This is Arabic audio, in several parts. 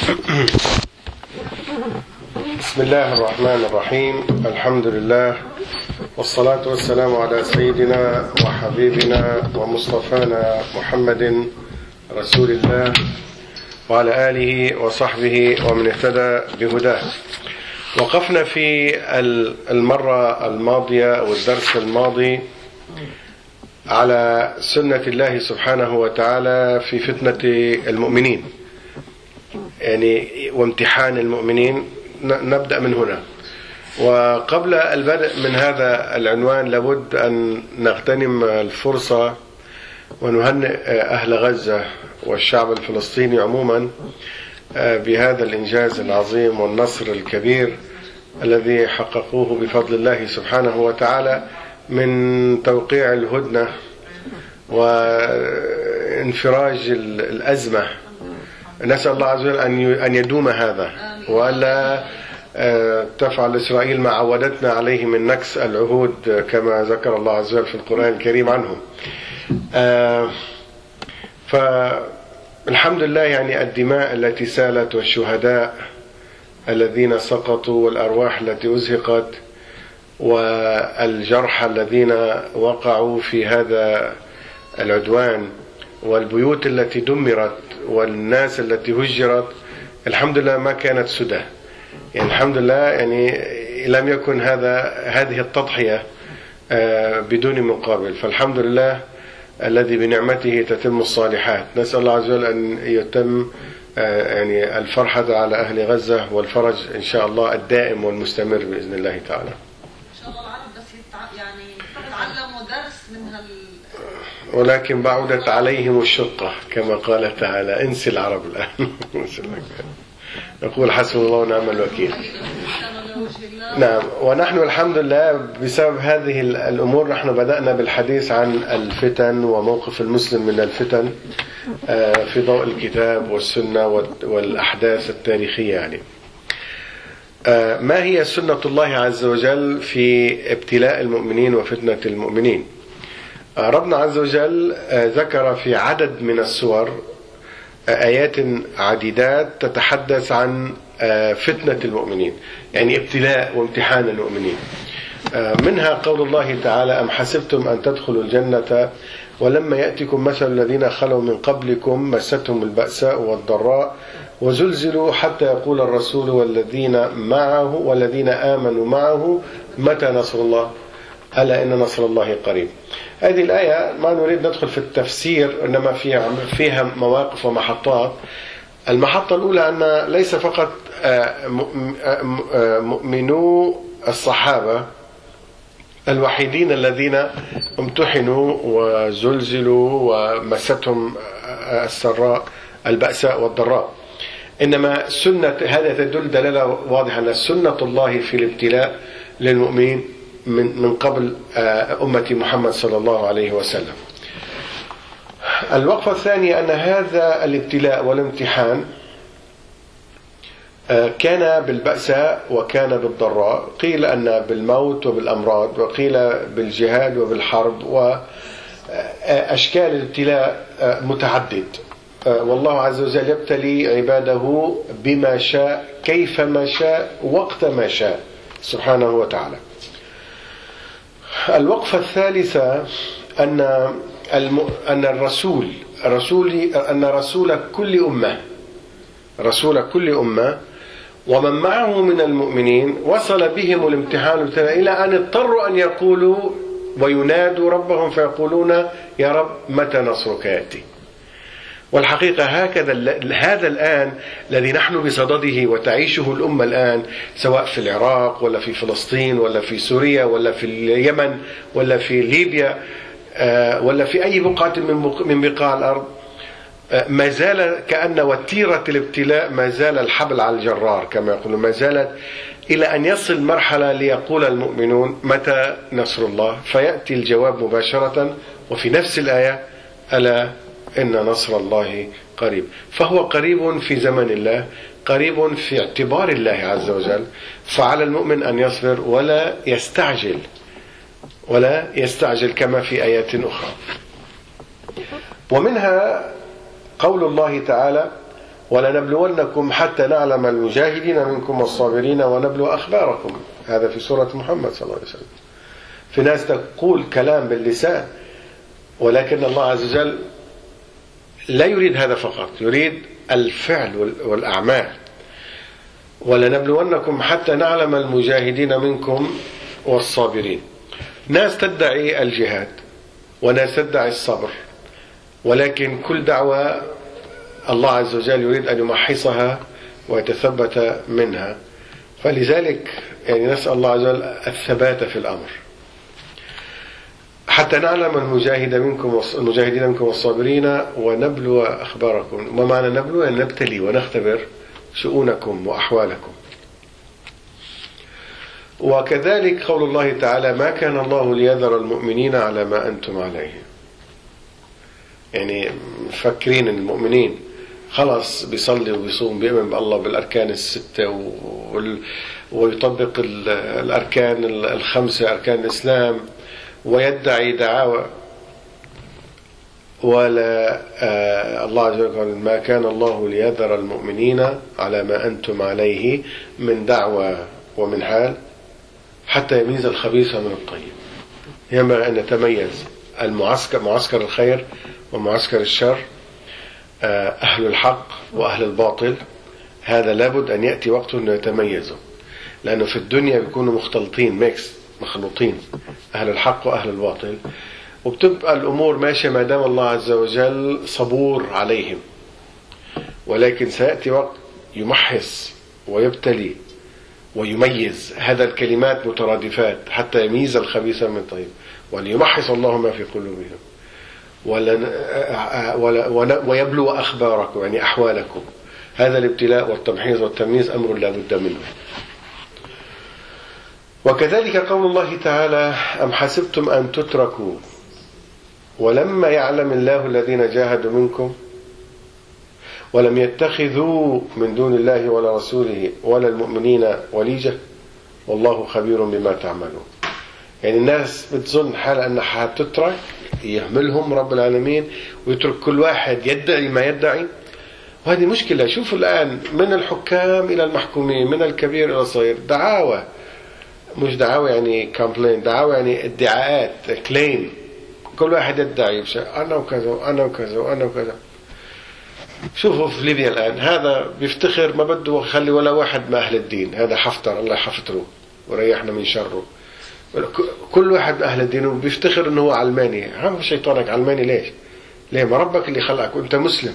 بسم الله الرحمن الرحيم. الحمد لله والصلاة والسلام على سيدنا وحبيبنا ومصطفانا محمد رسول الله وعلى آله وصحبه ومن اهتدى بهداه. وقفنا في المرة الماضية أو الدرس الماضي على سنة الله سبحانه وتعالى في فتنة المؤمنين. يعني وامتحان المؤمنين نبدأ من هنا. وقبل البدء من هذا العنوان لابد أن نغتنم الفرصة ونهنئ أهل غزة والشعب الفلسطيني عموما بهذا الإنجاز العظيم والنصر الكبير الذي حققوه بفضل الله سبحانه وتعالى من توقيع الهدنة وانفراج الأزمة. نسأل الله عز وجل أن يدوم هذا. وألا تفعل إسرائيل ما عودتنا عليه من نكس العهود كما ذكر الله عز وجل في القرآن الكريم عنهم فالحمد لله يعني الدماء التي سالت والشهداء الذين سقطوا والأرواح التي أزهقت والجرحى الذين وقعوا في هذا العدوان والبيوت التي دمرت والناس التي هجرت الحمد لله ما كانت سدى. يعني الحمد لله يعني لم يكن هذا هذه التضحية بدون مقابل. فالحمد لله الذي بنعمته تتم الصالحات. نسأل الله عز وجل أن يتم يعني الفرحة على أهل غزة والفرج إن شاء الله الدائم والمستمر بإذن الله تعالى ان شاء الله العرب بس يتع... يعني يتعلموا درس من هال ولكن بعدت عليهم الشقة كما قال تعالى انسي العرب الآن. نقول حسبنا الله ونعم الوكيل. نعم ونحن الحمد لله بسبب هذه الأمور نحن بدأنا بالحديث عن الفتن وموقف المسلم من الفتن في ضوء الكتاب والسنة والأحداث التاريخية يعني. ما هي سنة الله عز وجل في ابتلاء المؤمنين وفتنة المؤمنين؟ ربنا عز وجل ذكر في عدد من السور آيات عديدات تتحدث عن فتنة المؤمنين يعني ابتلاء وامتحان المؤمنين. منها قول الله تعالى أم حسبتم أن تدخلوا الجنة ولما يأتكم مثل الذين خلوا من قبلكم مستهم البأساء والضراء وزلزلوا حتى يقول الرسول والذين معه والذين آمنوا معه متى نصر الله؟ ألا إن نصر الله قريب. هذه الآية ما نريد ندخل في التفسير إنما فيها فيها مواقف ومحطات. المحطة الأولى أن ليس فقط مؤمنو الصحابة الوحيدين الذين امتحنوا وزلزلوا ومستهم السراء البأساء والضراء. إنما سنة هذا تدل دلالة واضحة أن سنة الله في الابتلاء للمؤمنين من من قبل أمة محمد صلى الله عليه وسلم. الوقفة الثانية أن هذا الابتلاء والامتحان كان بالبأساء وكان بالضراء. قيل أن بالموت وبالأمراض وقيل بالجهاد وبالحرب وأشكال الابتلاء متعدد. والله عز وجل يبتلي عباده بما شاء كيفما شاء وقت ما شاء سبحانه وتعالى. الوقفة الثالثة أن. أن الرسول رسول أن رسول كل أمة رسول كل أمة ومن معه من المؤمنين وصل بهم الامتحان إلى أن اضطروا أن يقولوا وينادوا ربهم فيقولون يا رب متى نصرك يأتي والحقيقة هكذا هذا الآن الذي نحن بصدده وتعيشه الأمة الآن سواء في العراق ولا في فلسطين ولا في سوريا ولا في اليمن ولا في ليبيا ولا في أي بقعة من بقاع الأرض ما زال كأن وتيرة الابتلاء ما زال الحبل على الجرار كما يقولون ما زالت إلى أن يصل مرحلة ليقول المؤمنون متى نصر الله؟ فيأتي الجواب مباشرة وفي نفس الآية ألا إن نصر الله قريب. فهو قريب في زمن الله قريب في اعتبار الله عز وجل. فعلى المؤمن أن يصبر ولا يستعجل ولا يستعجل كما في آيات أخرى. ومنها قول الله تعالى ولنبلونكم حتى نعلم المجاهدين منكم والصابرين ونبلو أخباركم. هذا في سورة محمد صلى الله عليه وسلم. في ناس تقول كلام باللسان ولكن الله عز وجل لا يريد هذا فقط يريد الفعل والأعمال. ولنبلونكم حتى نعلم المجاهدين منكم والصابرين. ناس تدعي الجهاد وناس تدعي الصبر ولكن كل دعوة الله عز وجل يريد أن يمحصها ويتثبت منها. فلذلك يعني نسأل الله عز وجل الثبات في الأمر. حتى نعلم المجاهد منكم المجاهدين منكم والصابرين ونبلو أخباركم. وما معنى نبلو؟ أن نبتلي ونختبر شؤونكم وأحوالكم. وكذلك قول الله تعالى ما كان الله ليذر المؤمنين على ما أنتم عليه. يعني مفكرين المؤمنين. خلاص بيصلي وبيصوم بيؤمن بالله بالأركان الستة ويطبق الأركان الخمسة أركان الإسلام. ويدعي دعاوى. ولا آه الله عز وجل ما كان الله ليذر المؤمنين على ما أنتم عليه من دعوى ومن حال حتى يميز الخبيث من الطيب. ينبغي أن نتميز المعسكر معسكر الخير ومعسكر الشر آه أهل الحق وأهل الباطل. هذا لابد أن يأتي وقت أنه يتميزوا لأنه في الدنيا بيكونوا مختلطين ميكس مخلوطين. أهل الحق وأهل الباطل. وبتبقى الأمور ماشية ما دام الله عز وجل صبور عليهم. ولكن سيأتي وقت يمحص ويبتلي ويميز. هذا الكلمات مترادفات حتى يميز الخبيث من الطيب. وليمحص الله ما في قلوبهم. ويبلو أخباركم يعني أحوالكم. هذا الابتلاء والتمحيص والتمييز أمر لا بد منه. وكذلك قول الله تعالى أم حسبتم أن تتركوا؟ ولما يعلم الله الذين جاهدوا منكم؟ ولم يتخذوا من دون الله ولا رسوله ولا المؤمنين وليجة؟ والله خبير بما تعملون. يعني الناس بتظن حالها أنها حتترك يهملهم رب العالمين ويترك كل واحد يدعي ما يدعي. وهذه مشكلة. شوفوا الآن من الحكام إلى المحكومين من الكبير إلى الصغير. دعاوى. مش دعاوى يعني كومبلين دعاوى يعني ادعاءات كليم كل واحد يدعي أنا وكذا وأنا وكذا وأنا وكذا. شوفوا في ليبيا الآن هذا بيفتخر ما بده يخلي ولا واحد من أهل الدين. هذا حفتر الله يحفظه وريحنا من شره. كل واحد من أهل الدين وبيفتخر أنه هو علماني. عم شيطانك علماني ليش؟ ليه؟ ما ربك اللي خلقك وأنت مسلم.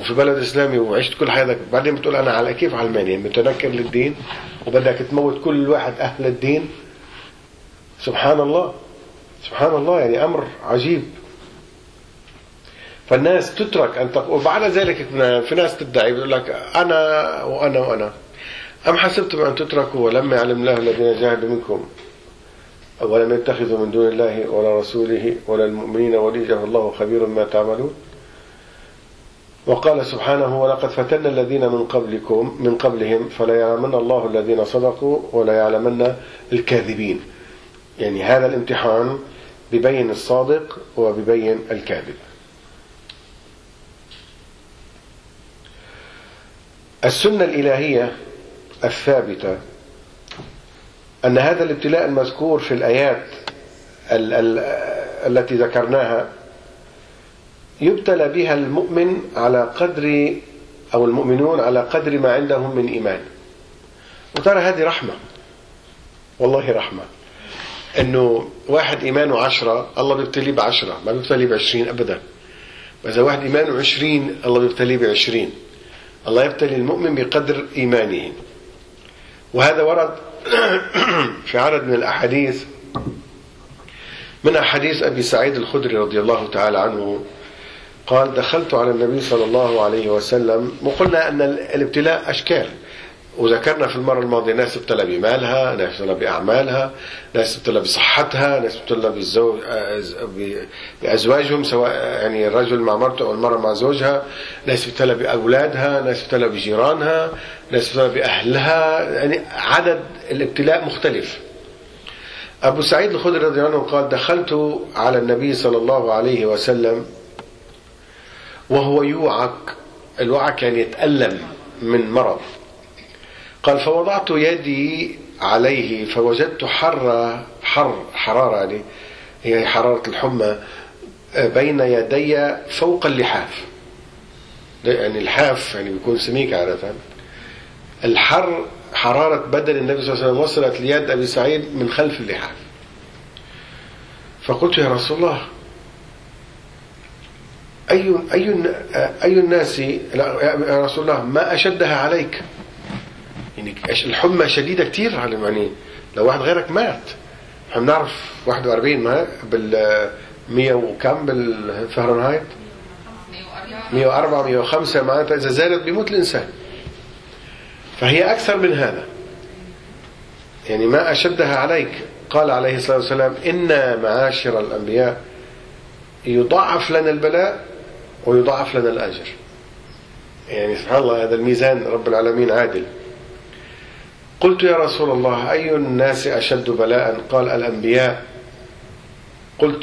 وفي بلد إسلامي وعشت كل حياتك. بعدين بتقول أنا على كيف علماني متنكر للدين وبدك تموت كل واحد أهل الدين. سبحان الله سبحان الله يعني أمر عجيب. فالناس تترك أن تق... وبعد ذلك في ناس تدعي بيقول لك أنا وأنا وأنا. أم حسبتم أن تتركوا ولما يعلم الله الذين جاهدوا منكم؟ ولم يتخذوا من دون الله ولا رسوله ولا المؤمنين وليجه الله خبير ما تعملون؟ وقال سبحانه ولقد فتنا الذين من قبلكم من قبلهم فلا يعلمن الله الذين صدقوا ولا يعلمن الكاذبين. يعني هذا الامتحان ببين الصادق وببين الكاذب. السنة الإلهية الثابتة أن هذا الابتلاء المذكور في الآيات ال ال التي ذكرناها يبتلى بها المؤمن على قدر أو المؤمنون على قدر ما عندهم من إيمان. وترى هذه رحمة. والله رحمة. إنه واحد إيمانه عشرة الله بيبتليه بعشرة ما بيبتليه بعشرين ابدا. واذا واحد إيمانه عشرين الله بيبتليه بعشرين. الله يبتلي المؤمن بقدر إيمانه. وهذا ورد في عدد من الأحاديث من أحاديث أبي سعيد الخدري رضي الله تعالى عنه. قال دخلت على النبي صلى الله عليه وسلم وقلنا أن الابتلاء أشكال. وذكرنا في المرة الماضية ناس ابتلى بمالها ناس ابتلى بأعمالها ناس ابتلى بصحتها ناس ابتلى بالزوج بأزواجهم سواء يعني الرجل مع مرته أو المرأة مع زوجها. ناس ابتلى بأولادها ناس ابتلى بجيرانها ناس ابتلى بأهلها. يعني عدد الابتلاء مختلف. أبو سعيد الخدري رضي الله عنه قال دخلت على النبي صلى الله عليه وسلم وهو يوعك الوعك يعني يتألم من مرض. قال فوضعت يدي عليه فوجدت حر حر حرارة يعني هي حرارة الحمى بين يدي فوق اللحاف. يعني الحاف يعني بيكون سميك عادة. الحر حرارة بدن النبي صلى الله عليه وسلم وصلت ليد أبي سعيد من خلف اللحاف. فقلت يا رسول الله أي أي أي الناس يا رسول الله ما أشدها عليك. يعني الحمى شديدة كثير يعني لو واحد غيرك مات. إحنا بنعرف 41 ما بال 100 وكم بالفهرنهايت 104 105 معناتها إذا زادت بيموت الإنسان. فهي أكثر من هذا. يعني ما أشدها عليك. قال عليه الصلاة والسلام إنا معاشر الأنبياء يضاعف لنا البلاء ويضاعف لنا الأجر. يعني سبحان الله هذا الميزان رب العالمين عادل. قلت يا رسول الله أي الناس أشد بلاء؟ قال الأنبياء. قلت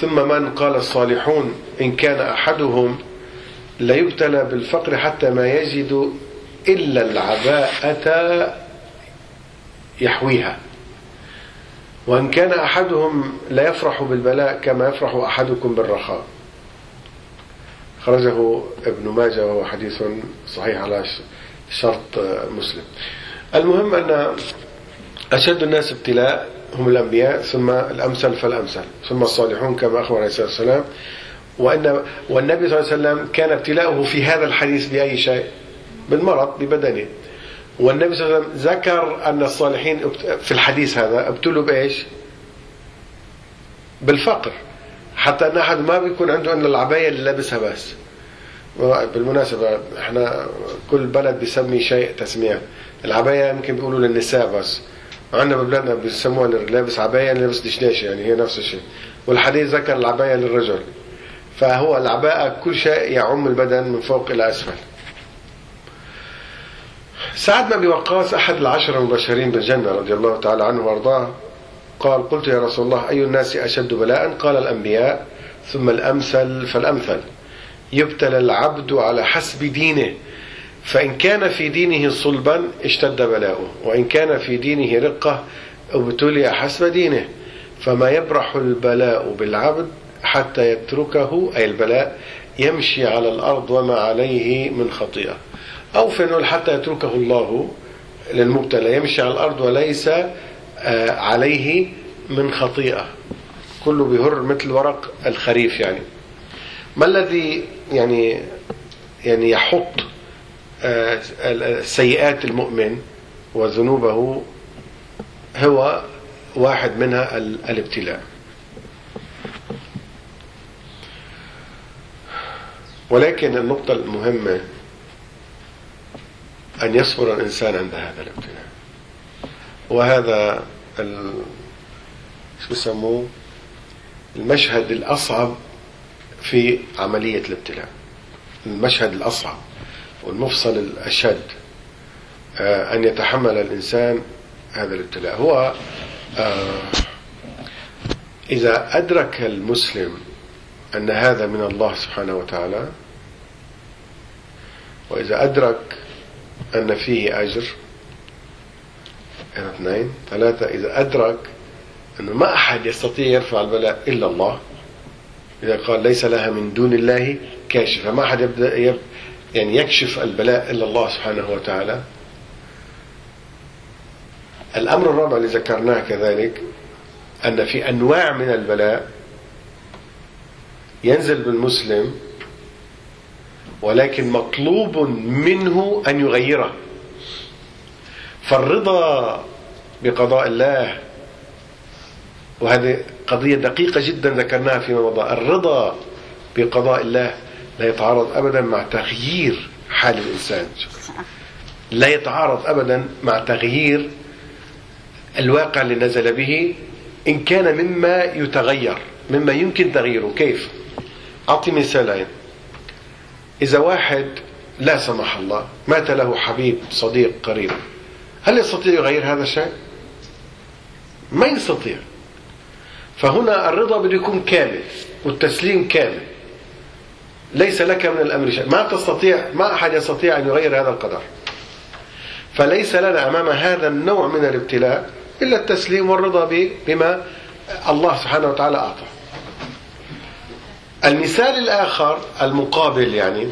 ثم من قال الصالحون؟ إن كان أحدهم ليبتلى بالفقر حتى ما يجد إلا العباءة يحويها. وإن كان أحدهم لا يفرح بالبلاء كما يفرح أحدكم بالرخاء. خرجه ابن ماجه وهو حديث صحيح على شرط مسلم. المهم أن أشد الناس ابتلاء هم الأنبياء ثم الأمثل فالأمثل ثم الصالحون كما أخبر عليه الصلاة والسلام. وأن والنبي صلى الله عليه وسلم كان ابتلاؤه في هذا الحديث بأي شيء؟ بالمرض ببدنه. والنبي صلى الله عليه وسلم ذكر أن الصالحين في الحديث هذا ابتلوا بإيش؟ بالفقر. حتى أن أحد ما بيكون عنده إلا العباية اللي لابسها بس. بالمناسبة إحنا كل بلد بيسمي شيء تسمية. العباية يمكن بيقولوا للنساء بس. وعندنا ببلادنا بيسموها لابس عباية لابس دشداش يعني هي نفس الشيء. والحديث ذكر العباية للرجل. فهو العباءة كل شيء يعم البدن من فوق إلى أسفل. سعد بن أبي وقاص أحد العشر المبشرين بالجنة رضي الله تعالى عنه وأرضاه قال قلت يا رسول الله أي الناس أشد بلاء؟ قال الأنبياء. ثم الأمثل فالأمثل. يبتلى العبد على حسب دينه. فإن كان في دينه صلبا اشتد بلاؤه. وإن كان في دينه رقة ابتلي حسب دينه. فما يبرح البلاء بالعبد حتى يتركه أي البلاء يمشي على الأرض وما عليه من خطيئة. أو فنقول حتى يتركه الله للمبتلى يمشي على الأرض وليس عليه من خطيئة. كله بيهر مثل ورق الخريف يعني. ما الذي يعني يعني يحط سيئات المؤمن وذنوبه هو واحد منها الابتلاء. ولكن النقطة المهمة أن يصبر الإنسان عند هذا الابتلاء. وهذا. شو يسموه المشهد الأصعب في عملية الابتلاء. المشهد الأصعب والمفصل الأشد أن يتحمل الإنسان هذا الابتلاء. هو إذا أدرك المسلم أن هذا من الله سبحانه وتعالى وإذا أدرك أن فيه أجر اثنين ثلاثة إذا أدرك أنه ما أحد يستطيع يرفع البلاء إلا الله إذا قال ليس لها من دون الله كاشفة ما أحد يبدأ يب يعني يكشف البلاء إلا الله سبحانه وتعالى. الأمر الرابع اللي ذكرناه كذلك أن في أنواع من البلاء ينزل بالمسلم ولكن مطلوب منه أن يغيره. فالرضا بقضاء الله. وهذه قضية دقيقة جدا ذكرناها فيما مضى. الرضا بقضاء الله لا يتعارض أبدا مع تغيير حال الإنسان. لا يتعارض أبدا مع تغيير الواقع اللي نزل به. إن كان مما يتغير مما يمكن تغييره. كيف؟ أعطي مثالين. إذا واحد لا سمح الله مات له حبيب صديق قريب. هل يستطيع يغير هذا الشيء؟ ما يستطيع. فهنا الرضا بده يكون كامل والتسليم كامل. ليس لك من الأمر شيء. ما تستطيع ما أحد يستطيع أن يغير هذا القدر. فليس لنا أمام هذا النوع من الابتلاء إلا التسليم والرضا بما الله سبحانه وتعالى أعطى المثال الآخر المقابل يعني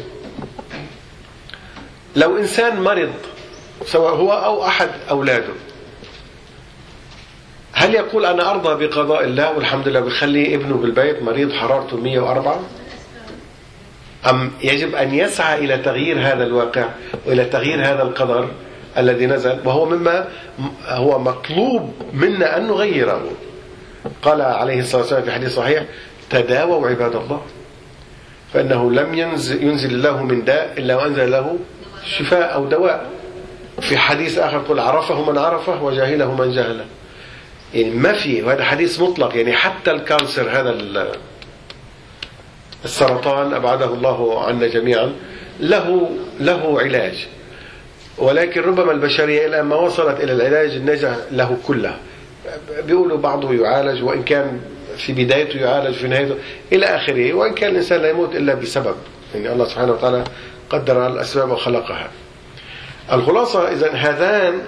لو إنسان مرض سواء هو أو أحد أولاده. هل يقول أنا أرضى بقضاء الله والحمد لله بخلي ابنه بالبيت مريض حرارته 104 أم يجب أن يسعى إلى تغيير هذا الواقع وإلى تغيير هذا القدر الذي نزل؟ وهو مما هو مطلوب منا أن نغيره. قال عليه الصلاة والسلام في حديث صحيح تداووا عباد الله فإنه لم ينزل, ينزل الله من داء إلا وأنزل له شفاء أو دواء. في حديث آخر قل عرفه من عرفه وجاهله من جهله يعني ما في وهذا حديث مطلق يعني حتى الكانسر هذا السرطان أبعده الله عنا جميعا له له علاج. ولكن ربما البشرية إلى ما وصلت إلى العلاج النجح له كله. بيقولوا بعضه يعالج وإن كان في بدايته يعالج في نهايته إلى آخره وإن كان الإنسان لا يموت إلا بسبب. يعني الله سبحانه وتعالى قدر الأسباب وخلقها. الخلاصة إذا هذان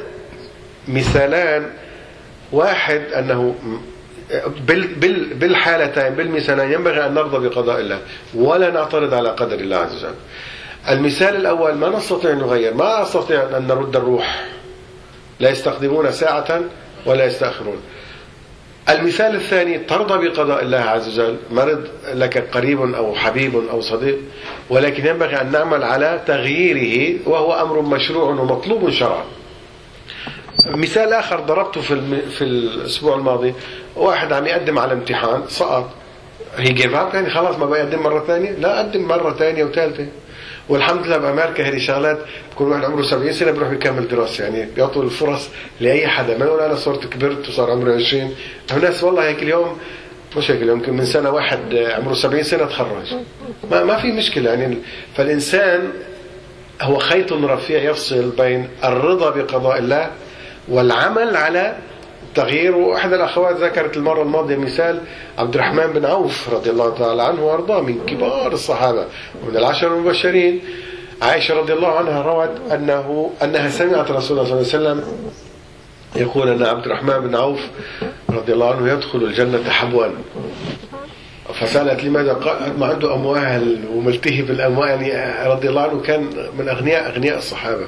مثالان. واحد أنه بالحالتين بالمثالين ينبغي أن نرضى بقضاء الله ولا نعترض على قدر الله عز وجل. المثال الأول ما نستطيع أن نغير ما نستطيع أن نرد الروح. لا يستخدمون ساعة ولا يستأخرون. المثال الثاني ترضى بقضاء الله عز وجل مرض لك قريب أو حبيب أو صديق ولكن ينبغي أن نعمل على تغييره وهو أمر مشروع ومطلوب شرعا. مثال آخر ضربته في في الأسبوع الماضي. واحد عم يقدم على امتحان سقط. هي جيف اب يعني خلاص ما بيقدم مرة ثانية؟ لا قدم مرة ثانية وثالثة. والحمد لله بامريكا هذه شغلات بكون واحد عمره 70 سنة بيروح يكمل دراسة. يعني بيعطوا الفرص لأي حدا. ما يقول أنا صرت كبرت وصار عمري 20 ناس والله هيك اليوم مش هيك اليوم يمكن من سنة واحد عمره 70 سنة تخرج. ما ما في مشكلة. يعني فالإنسان هو خيط رفيع يفصل بين الرضا بقضاء الله والعمل على تغيير وأحد الأخوات ذكرت المرة الماضية مثال عبد الرحمن بن عوف رضي الله تعالى عنه وأرضاه من كبار الصحابة ومن العشر المبشرين. عائشة رضي الله عنها روت انه أنها سمعت رسول الله صلى الله عليه وسلم يقول أن عبد الرحمن بن عوف رضي الله عنه يدخل الجنة حبوا فسألت لماذا قال ما عنده أموال وملتهي بالاموال يعني رضي الله عنه كان من اغنياء أغنياء الصحابة.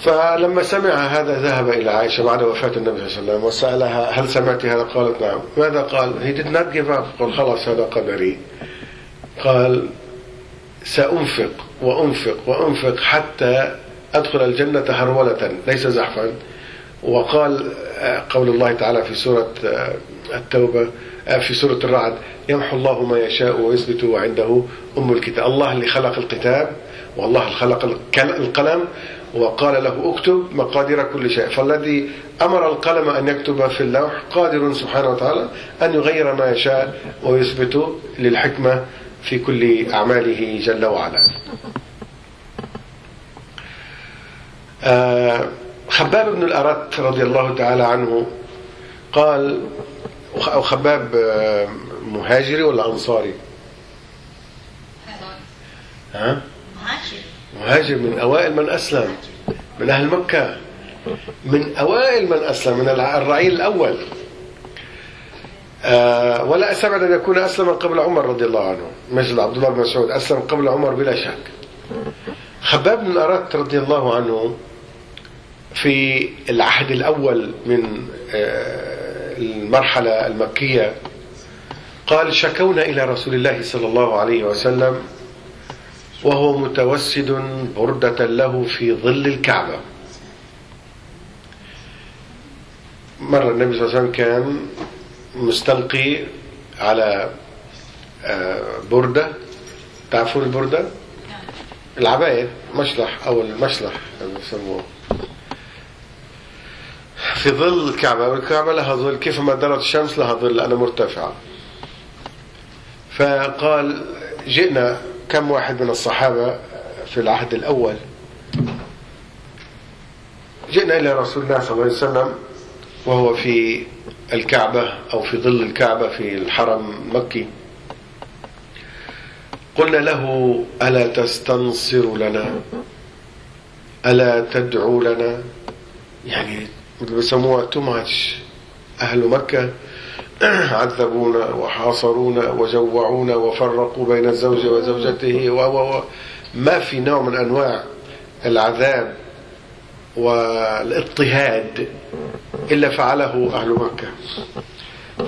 فلما سمع هذا ذهب إلى عائشة بعد وفاة النبي صلى الله عليه وسلم وسألها هل سمعت هذا؟ قالت نعم. ماذا قال؟ He did not give up. قال خلاص هذا قدري. قال سأنفق وأنفق وأنفق حتى أدخل الجنة هرولة ليس زحفا. وقال قول الله تعالى في سورة التوبة في سورة الرعد يمحو الله ما يشاء ويثبت وعنده أم الكتاب. الله اللي خلق الكتاب والله اللي خلق القلم. وقال له اكتب مقادير كل شيء. فالذي أمر القلم أن يكتب في اللوح قادر سبحانه وتعالى أن يغير ما يشاء ويثبت للحكمة في كل أعماله جل وعلا. آه خباب بن الأرت رضي الله تعالى عنه قال أو خباب مهاجري ولا أنصاري؟ ها؟ مهاجر من أوائل من أسلم من أهل مكة من أوائل من أسلم من الرعيل الأول. آه ولا أستبعد أن يكون أسلم قبل عمر رضي الله عنه مثل عبد الله بن مسعود. أسلم قبل عمر بلا شك. خباب بن أرات رضي الله عنه في العهد الأول من آه المرحلة المكية قال شكونا إلى رسول الله صلى الله عليه وسلم وهو متوسد بردة له في ظل الكعبة. مرة النبي صلى الله عليه وسلم كان مستلقي على بردة. تعرفون البردة؟ العباية مشلح أو المشلح يسموه. في ظل الكعبة والكعبة لها ظل كيف ما درت الشمس لها ظل لأنها مرتفعة. فقال جئنا كم واحد من الصحابة في العهد الأول؟ جئنا إلى رسول الله صلى الله عليه وسلم وهو في الكعبة أو في ظل الكعبة في الحرم المكي قلنا له ألا تستنصر لنا؟ ألا تدعو لنا? يعني مثل بسموها تماتش أهل مكة عذبونا وحاصرونا وجوعونا وفرقوا بين الزوج وزوجته و ما في نوع من أنواع العذاب والاضطهاد إلا فعله أهل مكة.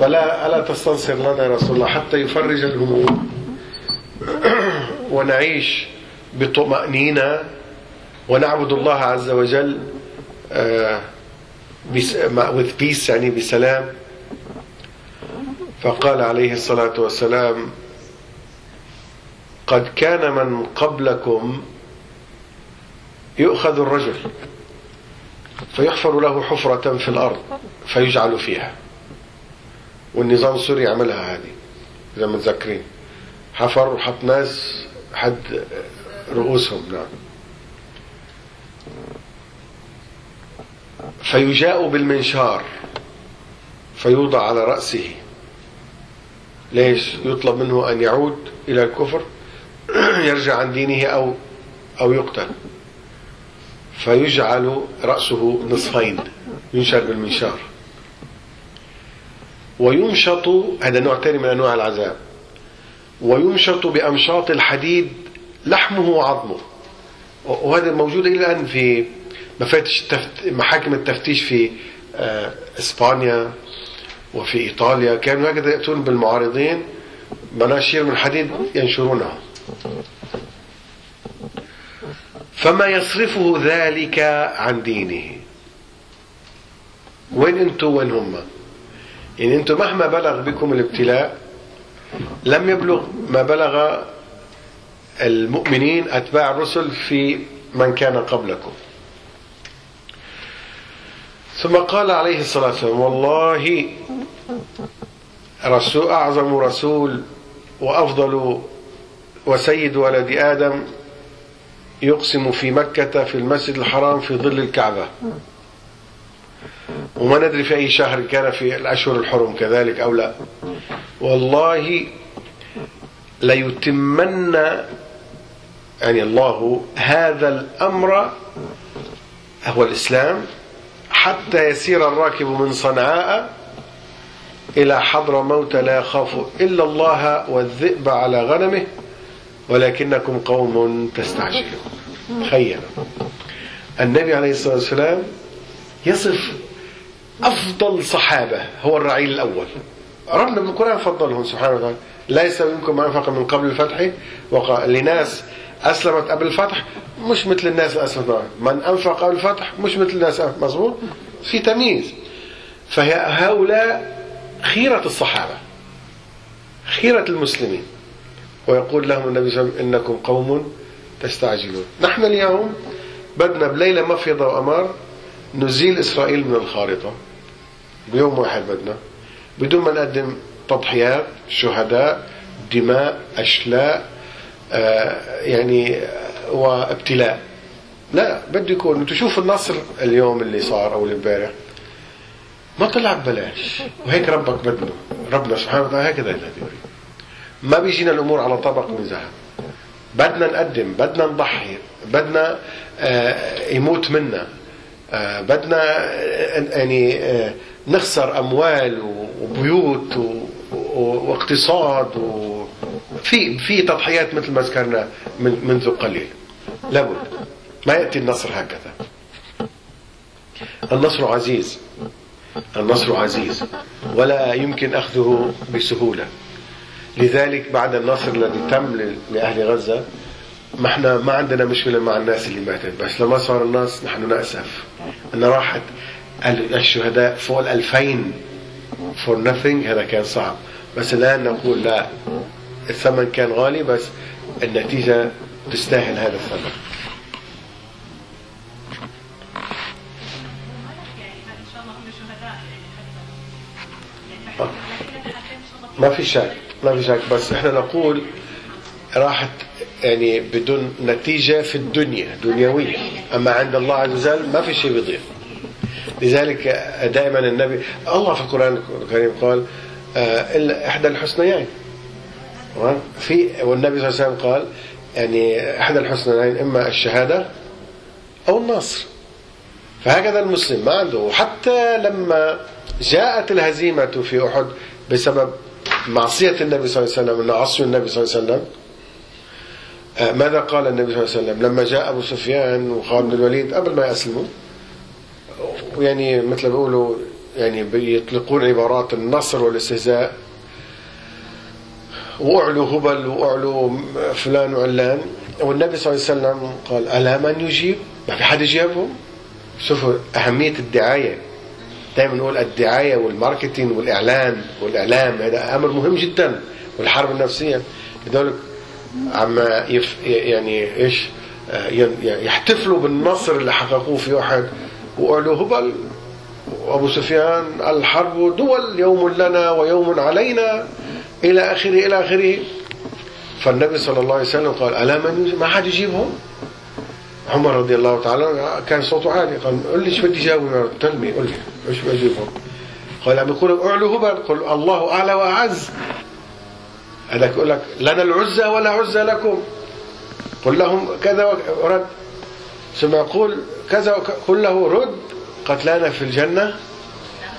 فلا ألا تستنصر لنا يا رسول الله حتى يفرج الهموم. ونعيش بطمأنينة. ونعبد الله عز وجل uh, with peace يعني بسلام. فقال عليه الصلاة والسلام قد كان من قبلكم يؤخذ الرجل فيحفر له حفرة في الأرض فيجعل فيها. والنظام السوري عملها هذه إذا متذكرين حفر وحط ناس حد رؤوسهم نعم. فيجاء بالمنشار فيوضع على رأسه. ليش يطلب منه أن يعود إلى الكفر؟ يرجع عن دينه أو أو يقتل. فيجعل رأسه نصفين ينشر بالمنشار. ويمشط هذا نوع ثاني من أنواع العذاب. ويمشط بأمشاط الحديد لحمه وعظمه. وهذا موجود إلى الآن في مفاتش. محاكم التفتيش في إسبانيا وفي إيطاليا كانوا هكذا يأتون بالمعارضين مناشير من حديد ينشرونها. فما يصرفه ذلك عن دينه. وين أنتم وين هم؟ يعني أنتم مهما بلغ بكم الابتلاء لم يبلغ ما بلغ المؤمنين أتباع الرسل في من كان قبلكم. ثم قال عليه الصلاة والسلام والله رسول أعظم رسول وأفضل وسيد ولد آدم يقسم في مكة في المسجد الحرام في ظل الكعبة. وما ندري في أي شهر كان في الأشهر الحرم كذلك أو لا. والله ليتمن يعني الله هذا الأمر هو الإسلام حتى يسير الراكب من صنعاء إلى حضر موت لا يخاف إلا الله والذئب على غنمه ولكنكم قوم تستعجلون. تخيل النبي عليه الصلاة والسلام يصف أفضل صحابة هو الرعيل الأول. ربنا بالقرآن فضلهم سبحانه وتعالى. يستوي منكم ما أنفق من قبل الفتح وقال لناس أسلمت قبل الفتح مش مثل الناس أسلمت من أنفق قبل الفتح مش مثل الناس مظبوط؟ في تمييز. فهؤلاء خيرة الصحابة خيرة المسلمين. ويقول لهم النبي صلى الله عليه وسلم إنكم قوم تستعجلون. نحن اليوم بدنا بليلة مفيضة وأمار نزيل إسرائيل من الخارطة. بيوم واحد بدنا. بدون ما نقدم تضحيات شهداء دماء أشلاء آه يعني وابتلاء. لا بده يكون شوفوا النصر اليوم اللي صار أو امبارح. ما طلع ببلاش. وهيك ربك بدنا. ربنا سبحانه وتعالى هكذا يريد ما بيجينا الأمور على طبق من ذهب. بدنا نقدم بدنا نضحي بدنا آه يموت منا. آه بدنا يعني آه نخسر أموال وبيوت واقتصاد وفي في تضحيات مثل ما ذكرنا من منذ قليل. لابد. ما يأتي النصر هكذا. النصر عزيز. النصر عزيز ولا يمكن أخذه بسهولة. لذلك بعد النصر الذي تم لأهل غزة ما إحنا ما عندنا مشكلة مع الناس اللي ماتت بس لما صار الناس نحن نأسف. أن راحت الشهداء فوق ال 2000 for nothing هذا كان صعب. بس الآن نقول لا الثمن كان غالي بس النتيجة تستاهل هذا الثمن. ما في شك ما في شك بس إحنا نقول راحت يعني بدون نتيجة في الدنيا دنيوية. أما عند الله عز وجل ما في شيء بيضيع. لذلك دائما النبي الله في القرآن الكريم قال إلا إحدى الحسنيين؟ في والنبي صلى الله عليه وسلم قال يعني إحدى الحسنيين إما الشهادة أو النصر. فهكذا المسلم ما عنده. وحتى لما جاءت الهزيمة في أحد بسبب معصية النبي صلى الله عليه وسلم عصوا النبي صلى الله عليه وسلم؟ آه، ماذا قال النبي صلى الله عليه وسلم؟ لما جاء أبو سفيان وخالد بن الوليد قبل ما يسلموا ويعني مثل ما بيقولوا يعني بيطلقون عبارات النصر والاستهزاء. وأعلوا هبل وأعلوا فلان وعلان. والنبي صلى الله عليه وسلم قال ألا من يجيب؟ ما في حد يجيبهم؟ شوفوا أهمية الدعاية. دائما نقول الدعاية والماركتينج والاعلان والإعلام هذا أمر مهم جدا والحرب النفسية لذلك عم يف يعني إيش يحتفلوا بالنصر اللي حققوه في احد واعلوا هبل وأبو سفيان الحرب دول يوم لنا ويوم علينا إلى آخره إلى آخره فالنبي صلى الله عليه وسلم قال ألا من؟ ما حد يجيبهم عمر رضي الله تعالى كان صوته عالي قال قل لي إيش بدي جاوب تلمي قل لي إيش اجيبهم قال عم يقول اعلوا هبل قل الله اعلى واعز. هذاك يقول لك لنا العزى ولا عزى لكم. قل لهم كذا ورد ثم يقول كذا قل له رد قتلانا في الجنة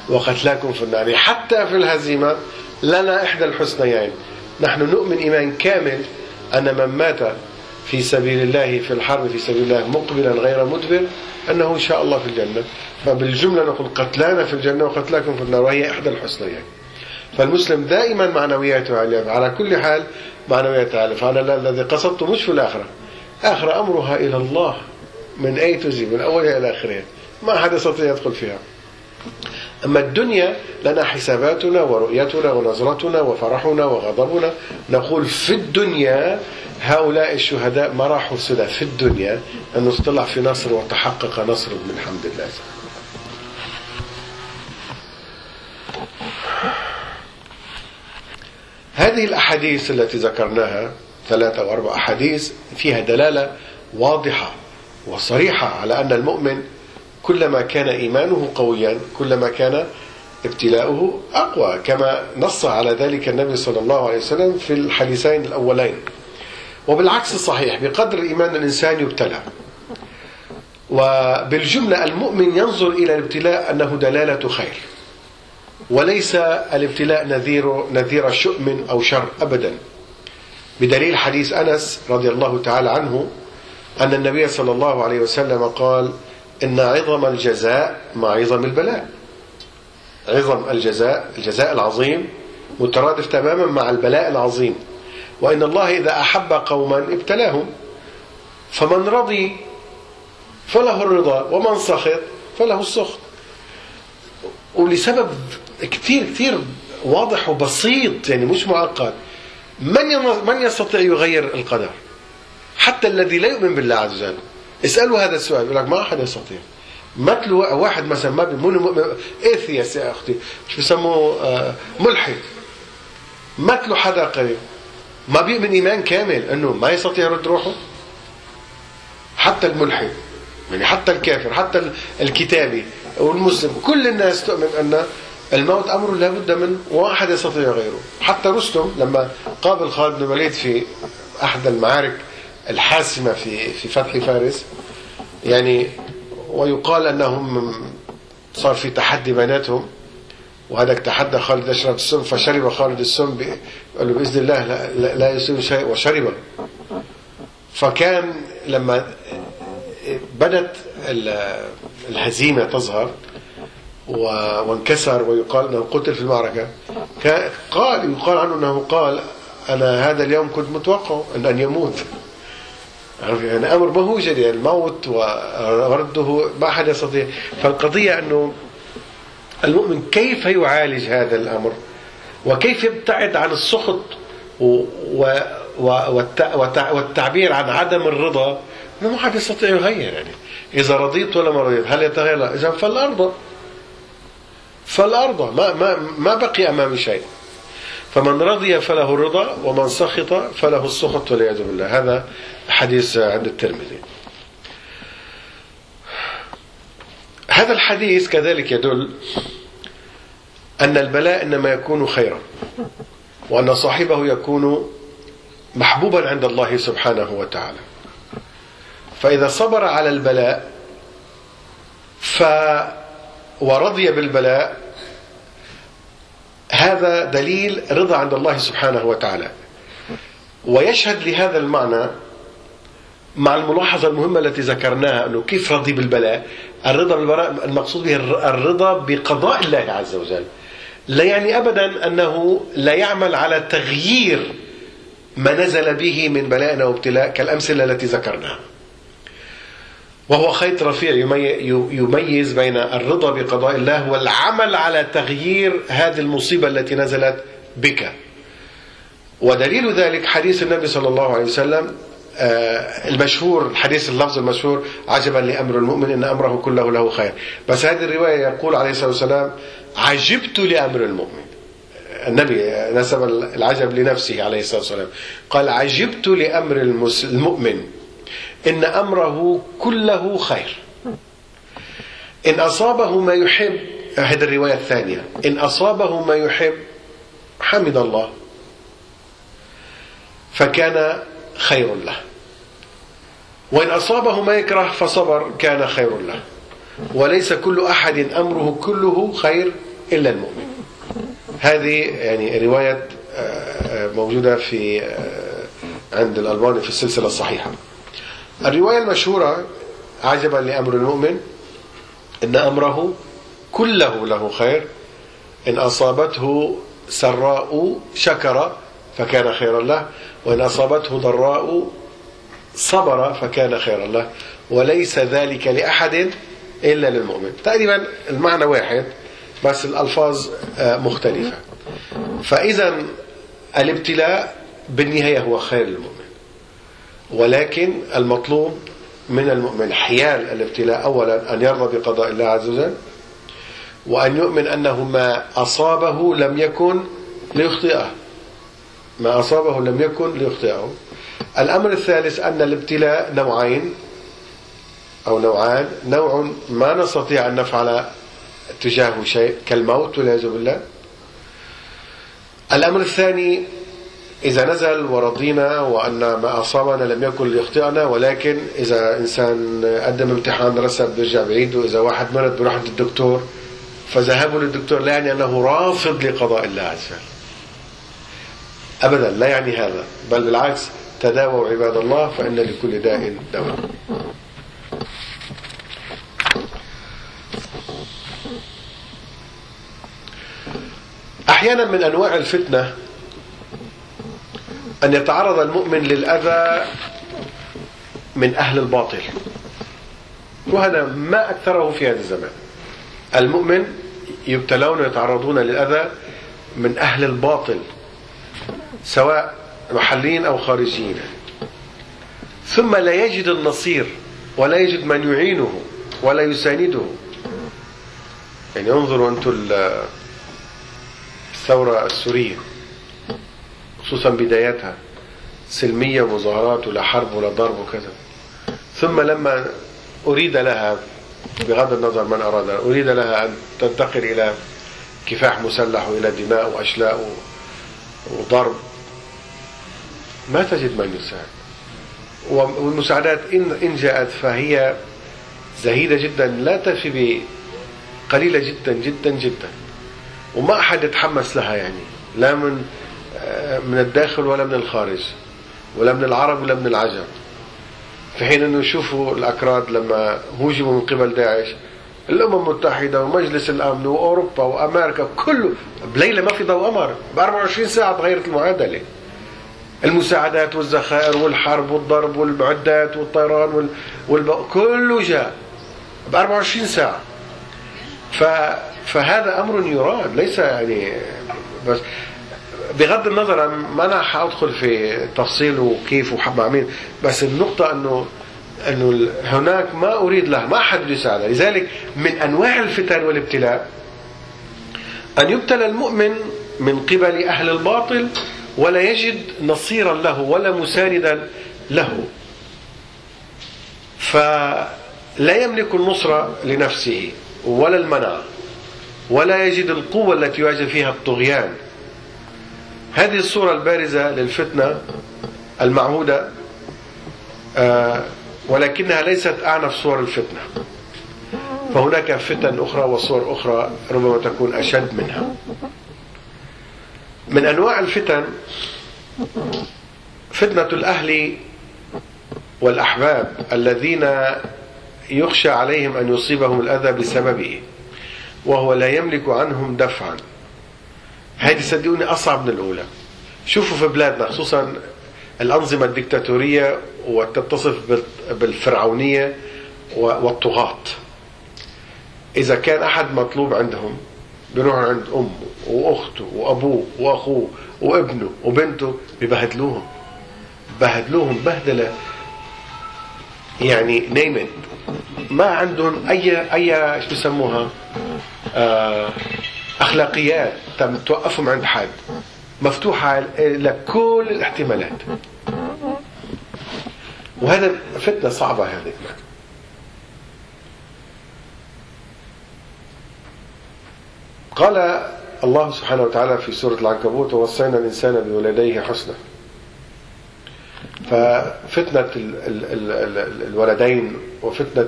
وقتلاكم في النار. حتى في الهزيمة لنا إحدى الحسنيين. نحن نؤمن إيمان كامل أن من مات في سبيل الله في الحرب في سبيل الله مقبلا غير مدبر أنه إن شاء الله في الجنة. فبالجملة نقول قتلانا في الجنة وقتلاكم في النار وهي إحدى الحسنيين فالمسلم دائما معنوياته عالية على كل حال معنوياته عالية فأنا الذي قصدته مش في الآخرة. آخرة أمرها إلى الله. من أي تزي من أولها إلى آخرها. ما أحد يستطيع يدخل فيها. أما الدنيا لنا حساباتنا ورؤيتنا ونظرتنا وفرحنا وغضبنا. نقول في الدنيا هؤلاء الشهداء ما راحوا سدى في الدنيا أنه اطلع في نصر وتحقق نصر من حمد الله هذه الأحاديث التي ذكرناها ثلاثة أو أربع أحاديث فيها دلالة واضحة وصريحة على أن المؤمن كلما كان إيمانه قويا كلما كان ابتلاؤه أقوى كما نص على ذلك النبي صلى الله عليه وسلم في الحديثين الأولين. وبالعكس صحيح بقدر إيمان الإنسان يبتلى. وبالجملة المؤمن ينظر إلى الابتلاء أنه دلالة خير وليس الابتلاء نذير نذير شؤم أو شر أبدا. بدليل حديث أنس رضي الله تعالى عنه أن النبي صلى الله عليه وسلم قال إن عظم الجزاء مع عظم البلاء. عظم الجزاء الجزاء العظيم مترادف تماما مع البلاء العظيم. وإن الله إذا أحب قوما ابتلاهم فمن رضي فله الرضا ومن سخط فله السخط. ولسبب كثير كثير واضح وبسيط يعني مش معقد. من من يستطيع يغير القدر؟ حتى الذي لا يؤمن بالله عز وجل. اسألوا هذا السؤال يقول لك ما أحد يستطيع. مثل واحد مثلا ما بيؤمن ايثيس يا أختي مش بيسموه آه ملحد. مثل حدا قريب. ما بيؤمن إيمان كامل إنه ما يستطيع يرد روحه؟ حتى الملحد يعني حتى الكافر حتى الكتابي والمسلم كل الناس تؤمن أن الموت أمر لا بد منه واحد يستطيع غيره. حتى رستم لما قابل خالد بن الوليد في أحد المعارك الحاسمة في في فتح فارس يعني ويقال أنهم صار في تحدي بيناتهم وهذاك تحدى خالد يشرب السم فشرب خالد السم قال له بإذن الله لا, لا, يصيب شيء وشرب. فكان لما بدت الهزيمة تظهر وانكسر ويقال إنه قتل في المعركة قال يقال عنه إنه قال أنا هذا اليوم كنت متوقع إن أن يموت. يعني أمر مهوج يعني الموت ورده ما احد يستطيع. فالقضية إنه المؤمن كيف يعالج هذا الأمر؟ وكيف يبتعد عن السخط والتعبير عن عدم الرضا؟ ما حد يستطيع يغير يعني. إذا رضيت ولا ما رضيت هل يتغير؟ إذا فالأرض. فالأرض. ما ما ما بقي امامي شيء. فمن رضي فله الرضا ومن سخط فله السخط والعياذ بالله. هذا حديث عند الترمذي. هذا الحديث كذلك يدل أن البلاء إنما يكون خيرا وأن صاحبه يكون محبوبا عند الله سبحانه وتعالى. فإذا صبر على البلاء ف ورضي بالبلاء هذا دليل رضا عند الله سبحانه وتعالى. ويشهد لهذا المعنى مع الملاحظة المهمة التي ذكرناها أنه كيف رضي بالبلاء؟ الرضا بالبلاء المقصود به الرضا بقضاء الله عز وجل. لا يعني أبدا أنه لا يعمل على تغيير ما نزل به من بلاء أو ابتلاء كالأمثلة التي ذكرناها. وهو خيط رفيع يميز بين الرضا بقضاء الله والعمل على تغيير هذه المصيبة التي نزلت بك. ودليل ذلك حديث النبي صلى الله عليه وسلم المشهور الحديث اللفظ المشهور عجبا لأمر المؤمن إن أمره كله له خير. بس هذه الرواية يقول عليه الصلاة والسلام عجبت لأمر المؤمن. النبي نسب العجب لنفسه عليه الصلاة والسلام. قال عجبت لأمر المؤمن. إن أمره كله خير. إن أصابه ما يحب هذه الرواية الثانية. إن أصابه ما يحب حمد الله. فكان خير له. وإن أصابه ما يكره فصبر كان خير له. وليس كل أحد أمره كله خير إلا المؤمن. هذه يعني رواية موجودة في عند الألباني في السلسلة الصحيحة. الرواية المشهورة عجبا لأمر المؤمن إن أمره كله له خير. إن أصابته سراء شكر فكان خيرا له وإن أصابته ضراء صبر فكان خيرا له. وليس ذلك لأحد إلا للمؤمن. تقريبا المعنى واحد بس الألفاظ مختلفة. فإذا الابتلاء بالنهاية هو خير للمؤمن. ولكن المطلوب من المؤمن حيال الابتلاء أولا أن يرضى بقضاء الله عز وجل وأن يؤمن أنه ما أصابه لم يكن ليخطئه ما أصابه لم يكن ليخطئه الأمر الثالث أن الابتلاء نوعين. أو نوعان نوع ما نستطيع أن نفعل تجاهه شيء كالموت والعياذ بالله. الأمر الثاني إذا نزل ورضينا وأن ما أصابنا لم يكن ليخطئنا ولكن إذا إنسان قدم امتحان رسب بيرجع بعيد وإذا واحد مرض بيروح عند الدكتور فذهابه للدكتور لا يعني أنه رافض لقضاء الله عز وجل. أبدا لا يعني هذا بل بالعكس تداووا عباد الله فإن لكل داء دواء. أحيانا من أنواع الفتنة أن يتعرض المؤمن للأذى من أهل الباطل. وهذا ما أكثره في هذا الزمان. المؤمن يبتلون ويتعرضون للأذى من أهل الباطل سواء محليين أو خارجيين. ثم لا يجد النصير ولا يجد من يعينه ولا يسانده يعني انظروا أنتم الثورة السورية خصوصا بداياتها سلمية ومظاهرات ولا حرب ولا ضرب وكذا. ثم لما أريد لها بغض النظر من أراد أريد لها أن تنتقل إلى كفاح مسلح وإلى دماء وأشلاء وضرب ما تجد من يساعد. والمساعدات إن إن جاءت فهي زهيدة جدا لا تفي قليلة جدا جدا جدا. وما أحد يتحمس لها يعني. لا من من الداخل ولا من الخارج ولا من العرب ولا من العجم. في حين إنه يشوفوا الأكراد لما هوجموا من قبل داعش الأمم المتحدة ومجلس الأمن وأوروبا وأمريكا كله بليلة ما في ضوء قمر ب 24 ساعة تغيرت المعادلة. المساعدات والذخائر والحرب والضرب والمعدات والطيران وال... والب... كله جاء ب 24 ساعة. ف... فهذا أمر يراد ليس يعني بس. بغض النظر ما أنا حأدخل في تفصيل وكيف ومع مين بس النقطة انه أنه هناك ما أريد له ما حد يساعده لذلك من أنواع الفتن والابتلاء أن يبتلى المؤمن من قبل أهل الباطل ولا يجد نصيرا له ولا مساندا له. فلا يملك النصرة لنفسه ولا المنع ولا يجد القوة التي يواجه فيها الطغيان. هذه الصورة البارزة للفتنة المعهودة آه، ولكنها ليست أعنف صور الفتنة. فهناك فتن أخرى وصور أخرى ربما تكون أشد منها. من أنواع الفتن فتنة الأهل والأحباب الذين يخشى عليهم أن يصيبهم الأذى بسببه. وهو لا يملك عنهم دفعا. هذه صدقوني أصعب من الأولى. شوفوا في بلادنا خصوصا الأنظمة الدكتاتورية وتتصف بالفرعونية والطغاة. إذا كان أحد مطلوب عندهم بيروحوا عند أمه وأخته وأبوه وأخوه وابنه وبنته ببهدلوهم. بهدلوهم بهدلة يعني نيمت ما عندهم أي أي شو بسموها آه أخلاقيات توقفهم عند حد. مفتوحة لكل الاحتمالات. وهذا فتنة صعبة هذه. قال الله سبحانه وتعالى في سورة العنكبوت ووصينا الإنسان بولديه حسنا. ففتنة الولدين وفتنة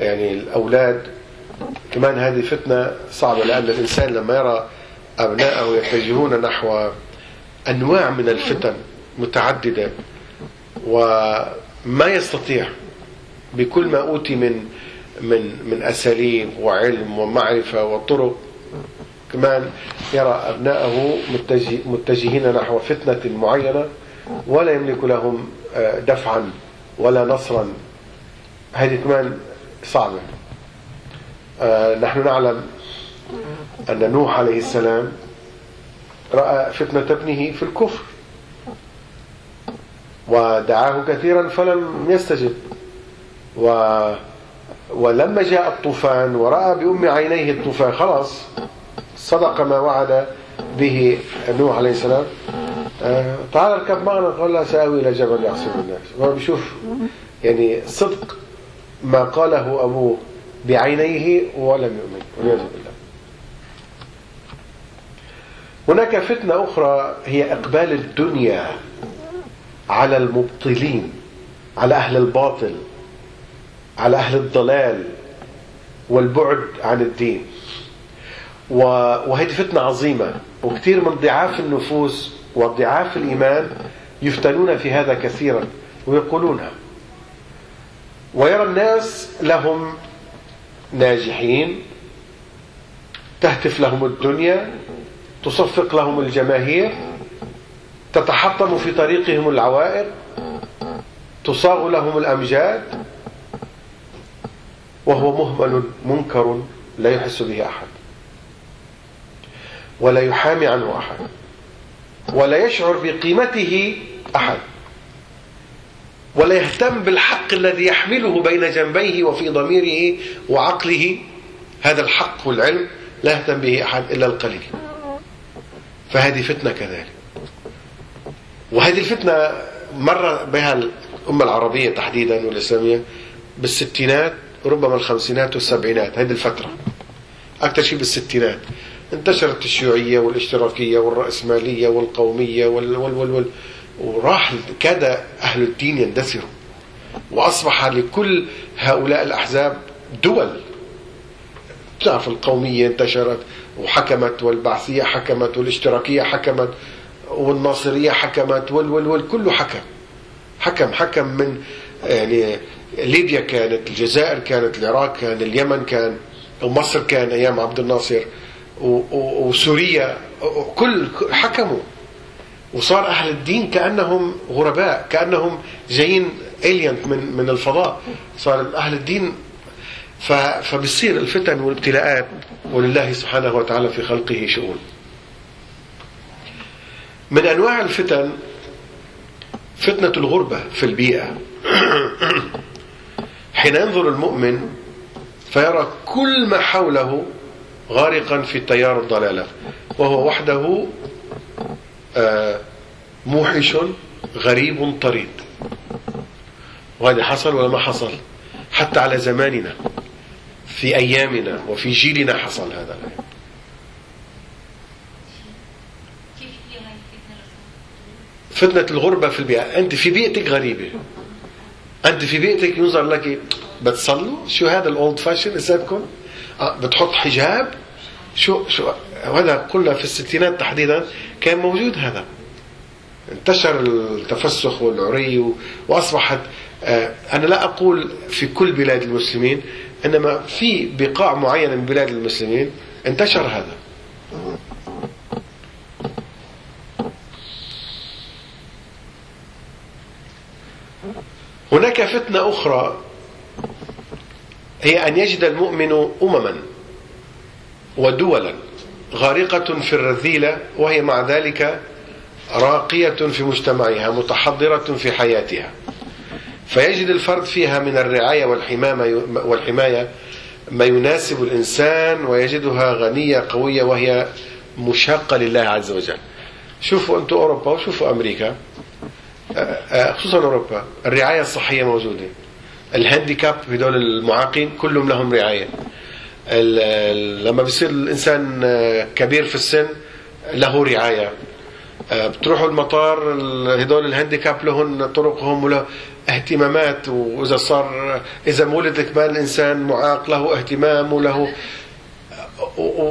يعني الأولاد كمان هذه فتنة صعبة لأن الإنسان لما يرى أبنائه يتجهون نحو أنواع من الفتن متعددة وما يستطيع بكل ما أوتي من من من أساليب وعلم ومعرفة وطرق كمان يرى أبنائه متجهين نحو فتنة معينة ولا يملك لهم آه، دفعا ولا نصرا. هذه كمان صعبة. آه، نحن نعلم أن نوح عليه السلام رأى فتنة ابنه في الكفر ودعاه كثيرا فلم يستجب. و ولما جاء الطوفان ورأى بأم عينيه الطوفان خلاص صدق ما وعد به نوح عليه السلام. آه تعال اركب معنا قال لا سآوي إلى جبل يعصم الناس. هو بيشوف يعني صدق ما قاله أبوه بعينيه ولم يؤمن والعياذ بالله. هناك فتنة أخرى هي إقبال الدنيا على المبطلين على أهل الباطل على أهل الضلال والبعد عن الدين. وهذه فتنة عظيمة وكثير من ضعاف النفوس وضعاف الإيمان يفتنون في هذا كثيرا ويقولونها. ويرى الناس لهم ناجحين تهتف لهم الدنيا تصفق لهم الجماهير تتحطم في طريقهم العوائق تصاغ لهم الأمجاد وهو مهمل منكر لا يحس به أحد ولا يحامي عنه أحد ولا يشعر بقيمته أحد. ولا يهتم بالحق الذي يحمله بين جنبيه وفي ضميره وعقله. هذا الحق والعلم لا يهتم به أحد إلا القليل. فهذه فتنة كذلك. وهذه الفتنة مر بها الأمة العربية تحديدا والإسلامية بالستينات ربما الخمسينات والسبعينات هذه الفترة. أكثر شيء بالستينات. انتشرت الشيوعية والاشتراكية والرأسمالية والقومية وال وال وال, وال وراح كاد أهل الدين يندثروا. وأصبح لكل هؤلاء الأحزاب دول. تعرف القومية انتشرت وحكمت والبعثية حكمت والاشتراكية حكمت والناصرية حكمت وال وال وال كله حكم. حكم حكم من يعني ليبيا كانت الجزائر كانت العراق كان اليمن كان ومصر كان أيام عبد الناصر وسوريا كل حكموا. وصار أهل الدين كأنهم غرباء كأنهم جايين الين من من الفضاء. صار أهل الدين فبصير الفتن والابتلاءات ولله سبحانه وتعالى في خلقه شؤون. من أنواع الفتن فتنة الغربة في البيئة. حين ينظر المؤمن فيرى كل ما حوله غارقا في تيار الضلالة وهو وحده موحش غريب طريد. وهذا حصل ولا ما حصل؟ حتى على زماننا في أيامنا وفي جيلنا حصل هذا. فتنة الغربة في البيئة. أنت في بيئتك غريبة. أنت في بيئتك ينظر لك بتصلوا؟ شو هذا الأولد فاشن آه بتحط حجاب؟ شو شو هذا كله في الستينات تحديدا كان موجود هذا. انتشر التفسخ والعري وأصبحت آه، أنا لا أقول في كل بلاد المسلمين إنما في بقاع معينه من بلاد المسلمين انتشر هذا. هناك فتنة أخرى هي أن يجد المؤمن امما. ودولا غارقة في الرذيلة وهي مع ذلك راقية في مجتمعها متحضرة في حياتها. فيجد الفرد فيها من الرعاية والحماية ما يناسب الإنسان ويجدها غنية قوية وهي مشاقة لله عز وجل. شوفوا أنتم أوروبا وشوفوا أمريكا. خصوصا أوروبا الرعاية الصحية موجودة. ال handicap هدول المعاقين كلهم لهم رعاية. لما بيصير الإنسان كبير في السن له رعاية. بتروحوا المطار هدول الهانديكاب لهم طرقهم وله اهتمامات وإذا صار إذا مولد كمان إنسان معاق له اهتمام وله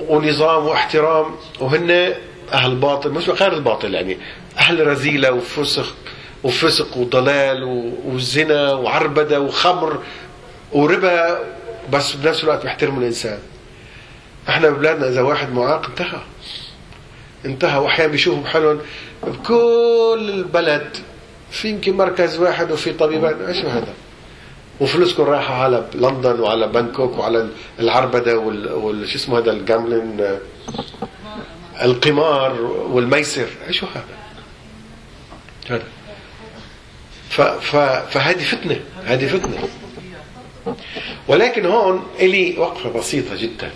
ونظام واحترام. وهن أهل باطل مش غير الباطل يعني. أهل رذيلة وفسق وفسق وضلال وزنا وعربدة وخمر وربا بس بنفس الوقت بيحترموا الإنسان. إحنا ببلادنا إذا واحد معاق انتهى. انتهى وأحيانا بيشوفوا بحالهم بكل البلد في يمكن مركز واحد وفي طبيبين إيش هذا؟ وفلوسكم رايحة على لندن وعلى بانكوك وعلى العربدة وال شو اسمه هذا الجاملين؟ القمار والميسر. إيش هذا؟ هذا. فهذه فتنة. هذه فتنة. ولكن هون إلي وقفة بسيطة جدا.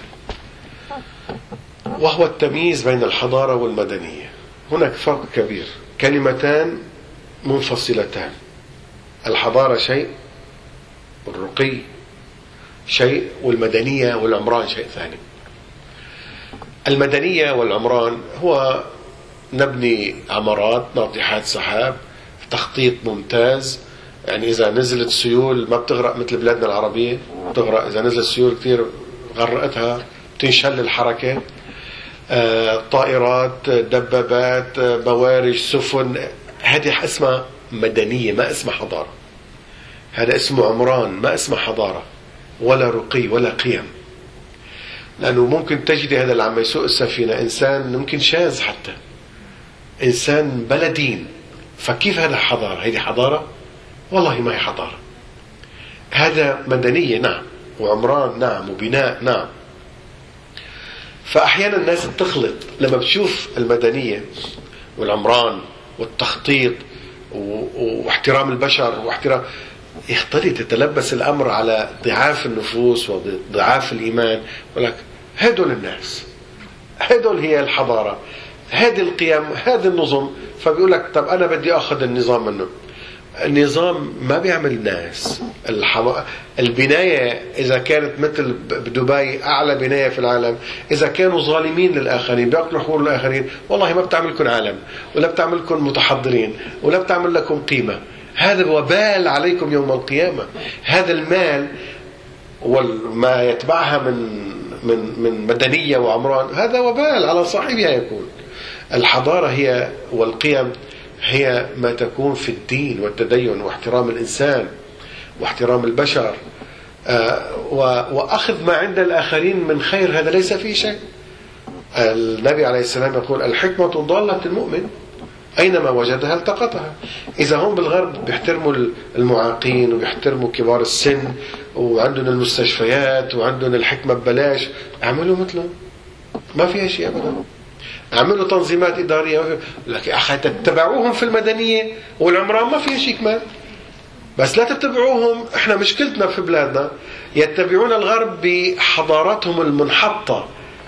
وهو التمييز بين الحضارة والمدنية. هناك فرق كبير. كلمتان منفصلتان. الحضارة شيء والرقي شيء والمدنية والعمران شيء ثاني. المدنية والعمران هو نبني عمارات ناطحات سحاب تخطيط ممتاز يعني إذا نزلت سيول ما بتغرق مثل بلادنا العربية بتغرق. إذا نزلت سيول كثير غرقتها تنشل الحركة. آه، طائرات دبابات بوارج سفن. هذه اسمها مدنية ما اسمها حضارة. هذا اسمه عمران ما اسمه حضارة. ولا رقي ولا قيم. لأنه ممكن تجدي هذا اللي عم يسوق السفينة. إنسان ممكن شاذ حتى. إنسان بلدين فكيف هذا حضارة؟ هذه حضارة والله ما هي حضارة هذا مدنية نعم. وعمران نعم. وبناء نعم. فأحيانا الناس بتخلط لما بتشوف المدنية والعمران والتخطيط واحترام البشر واحترام يختلط يتلبس الأمر على ضعاف النفوس وضعاف الإيمان. ولك هدول الناس هدول هي الحضارة هذه القيم هذا النظم. فبيقول لك طب أنا بدي أخذ النظام منه. النظام ما بيعمل ناس. الحم... البناية إذا كانت مثل بدبي أعلى بناية في العالم. إذا كانوا ظالمين للآخرين بيأكلوا حقوق الآخرين والله ما بتعملكم عالم ولا بتعملكم متحضرين ولا بتعمل لكم قيمة. هذا وبال عليكم يوم القيامة. هذا المال وما يتبعها من من من مدنية وعمران هذا وبال على صاحبها يكون الحضارة هي والقيم هي ما تكون في الدين والتدين واحترام الإنسان واحترام البشر آه، وأخذ ما عند الآخرين من خير هذا ليس فيه شيء. النبي عليه السلام يقول الحكمة ضالة المؤمن أينما وجدها التقطها. إذا هم بالغرب بيحترموا المعاقين وبيحترموا كبار السن وعندهم المستشفيات وعندهم الحكمة ببلاش أعملوا مثلهم. ما فيها شيء أبدا. اعملوا تنظيمات إدارية لكن أخي تتبعوهم في المدنية والعمران ما فيها شيء كمان. بس لا تتبعوهم إحنا مشكلتنا في بلادنا يتبعون الغرب بحضارتهم المنحطة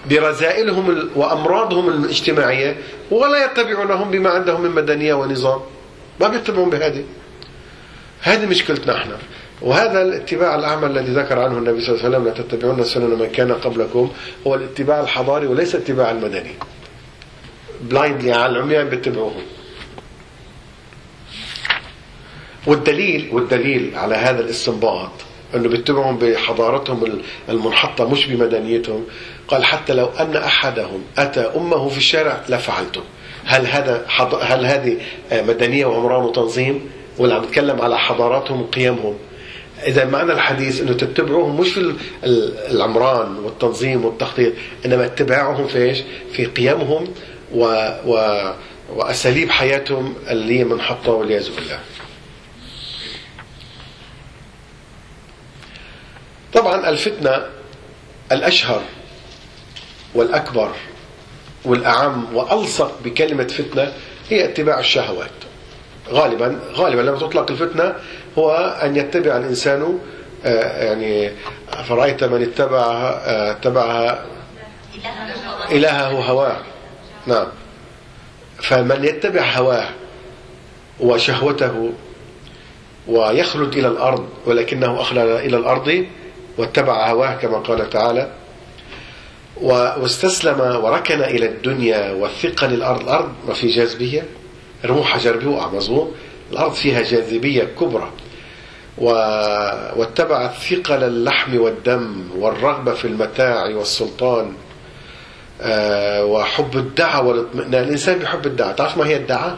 برذائلهم وأمراضهم الاجتماعية ولا يتبعونهم بما عندهم من مدنية ونظام. ما بيتبعون بهذه. هذه مشكلتنا إحنا. وهذا الاتباع الأعمى الذي ذكر عنه النبي صلى الله عليه وسلم لا تتبعون سنن من كان قبلكم هو الاتباع الحضاري وليس الاتباع المدني. بلايندلي على العميان بيتبعوهم. والدليل والدليل على هذا الاستنباط إنه بيتبعهم بحضارتهم المنحطة مش بمدنيتهم. قال حتى لو أن أحدهم أتى أمه في الشارع لفعلته. هل هذا حض... هل هذه مدنية وعمران وتنظيم؟ ولا عم نتكلم على حضاراتهم وقيمهم. إذا معنى الحديث إنه تتبعوهم مش في العمران والتنظيم والتخطيط إنما اتباعهم في إيش؟ في قيمهم و... و... وأساليب حياتهم اللي هي منحطه والعياذ بالله. طبعا الفتنة الأشهر والأكبر والأعم وألصق بكلمة فتنة هي اتباع الشهوات. غالبا غالبا لما تطلق الفتنة هو أن يتبع الإنسان يعني فرأيت من اتبع اتبع إلهه هواه نعم فمن يتبع هواه وشهوته ويخلد إلى الأرض ولكنه أخلد إلى الأرض واتبع هواه كما قال تعالى واستسلم وركن إلى الدنيا والثقه للارض الأرض ما في جاذبية رموا حجر بيوقع مظبوط الأرض فيها جاذبية كبرى. واتبع ثقل اللحم والدم والرغبة في المتاع والسلطان وحب الدعاء والاطمئنان الإنسان بيحب الدعاء تعرف ما هي الدعاء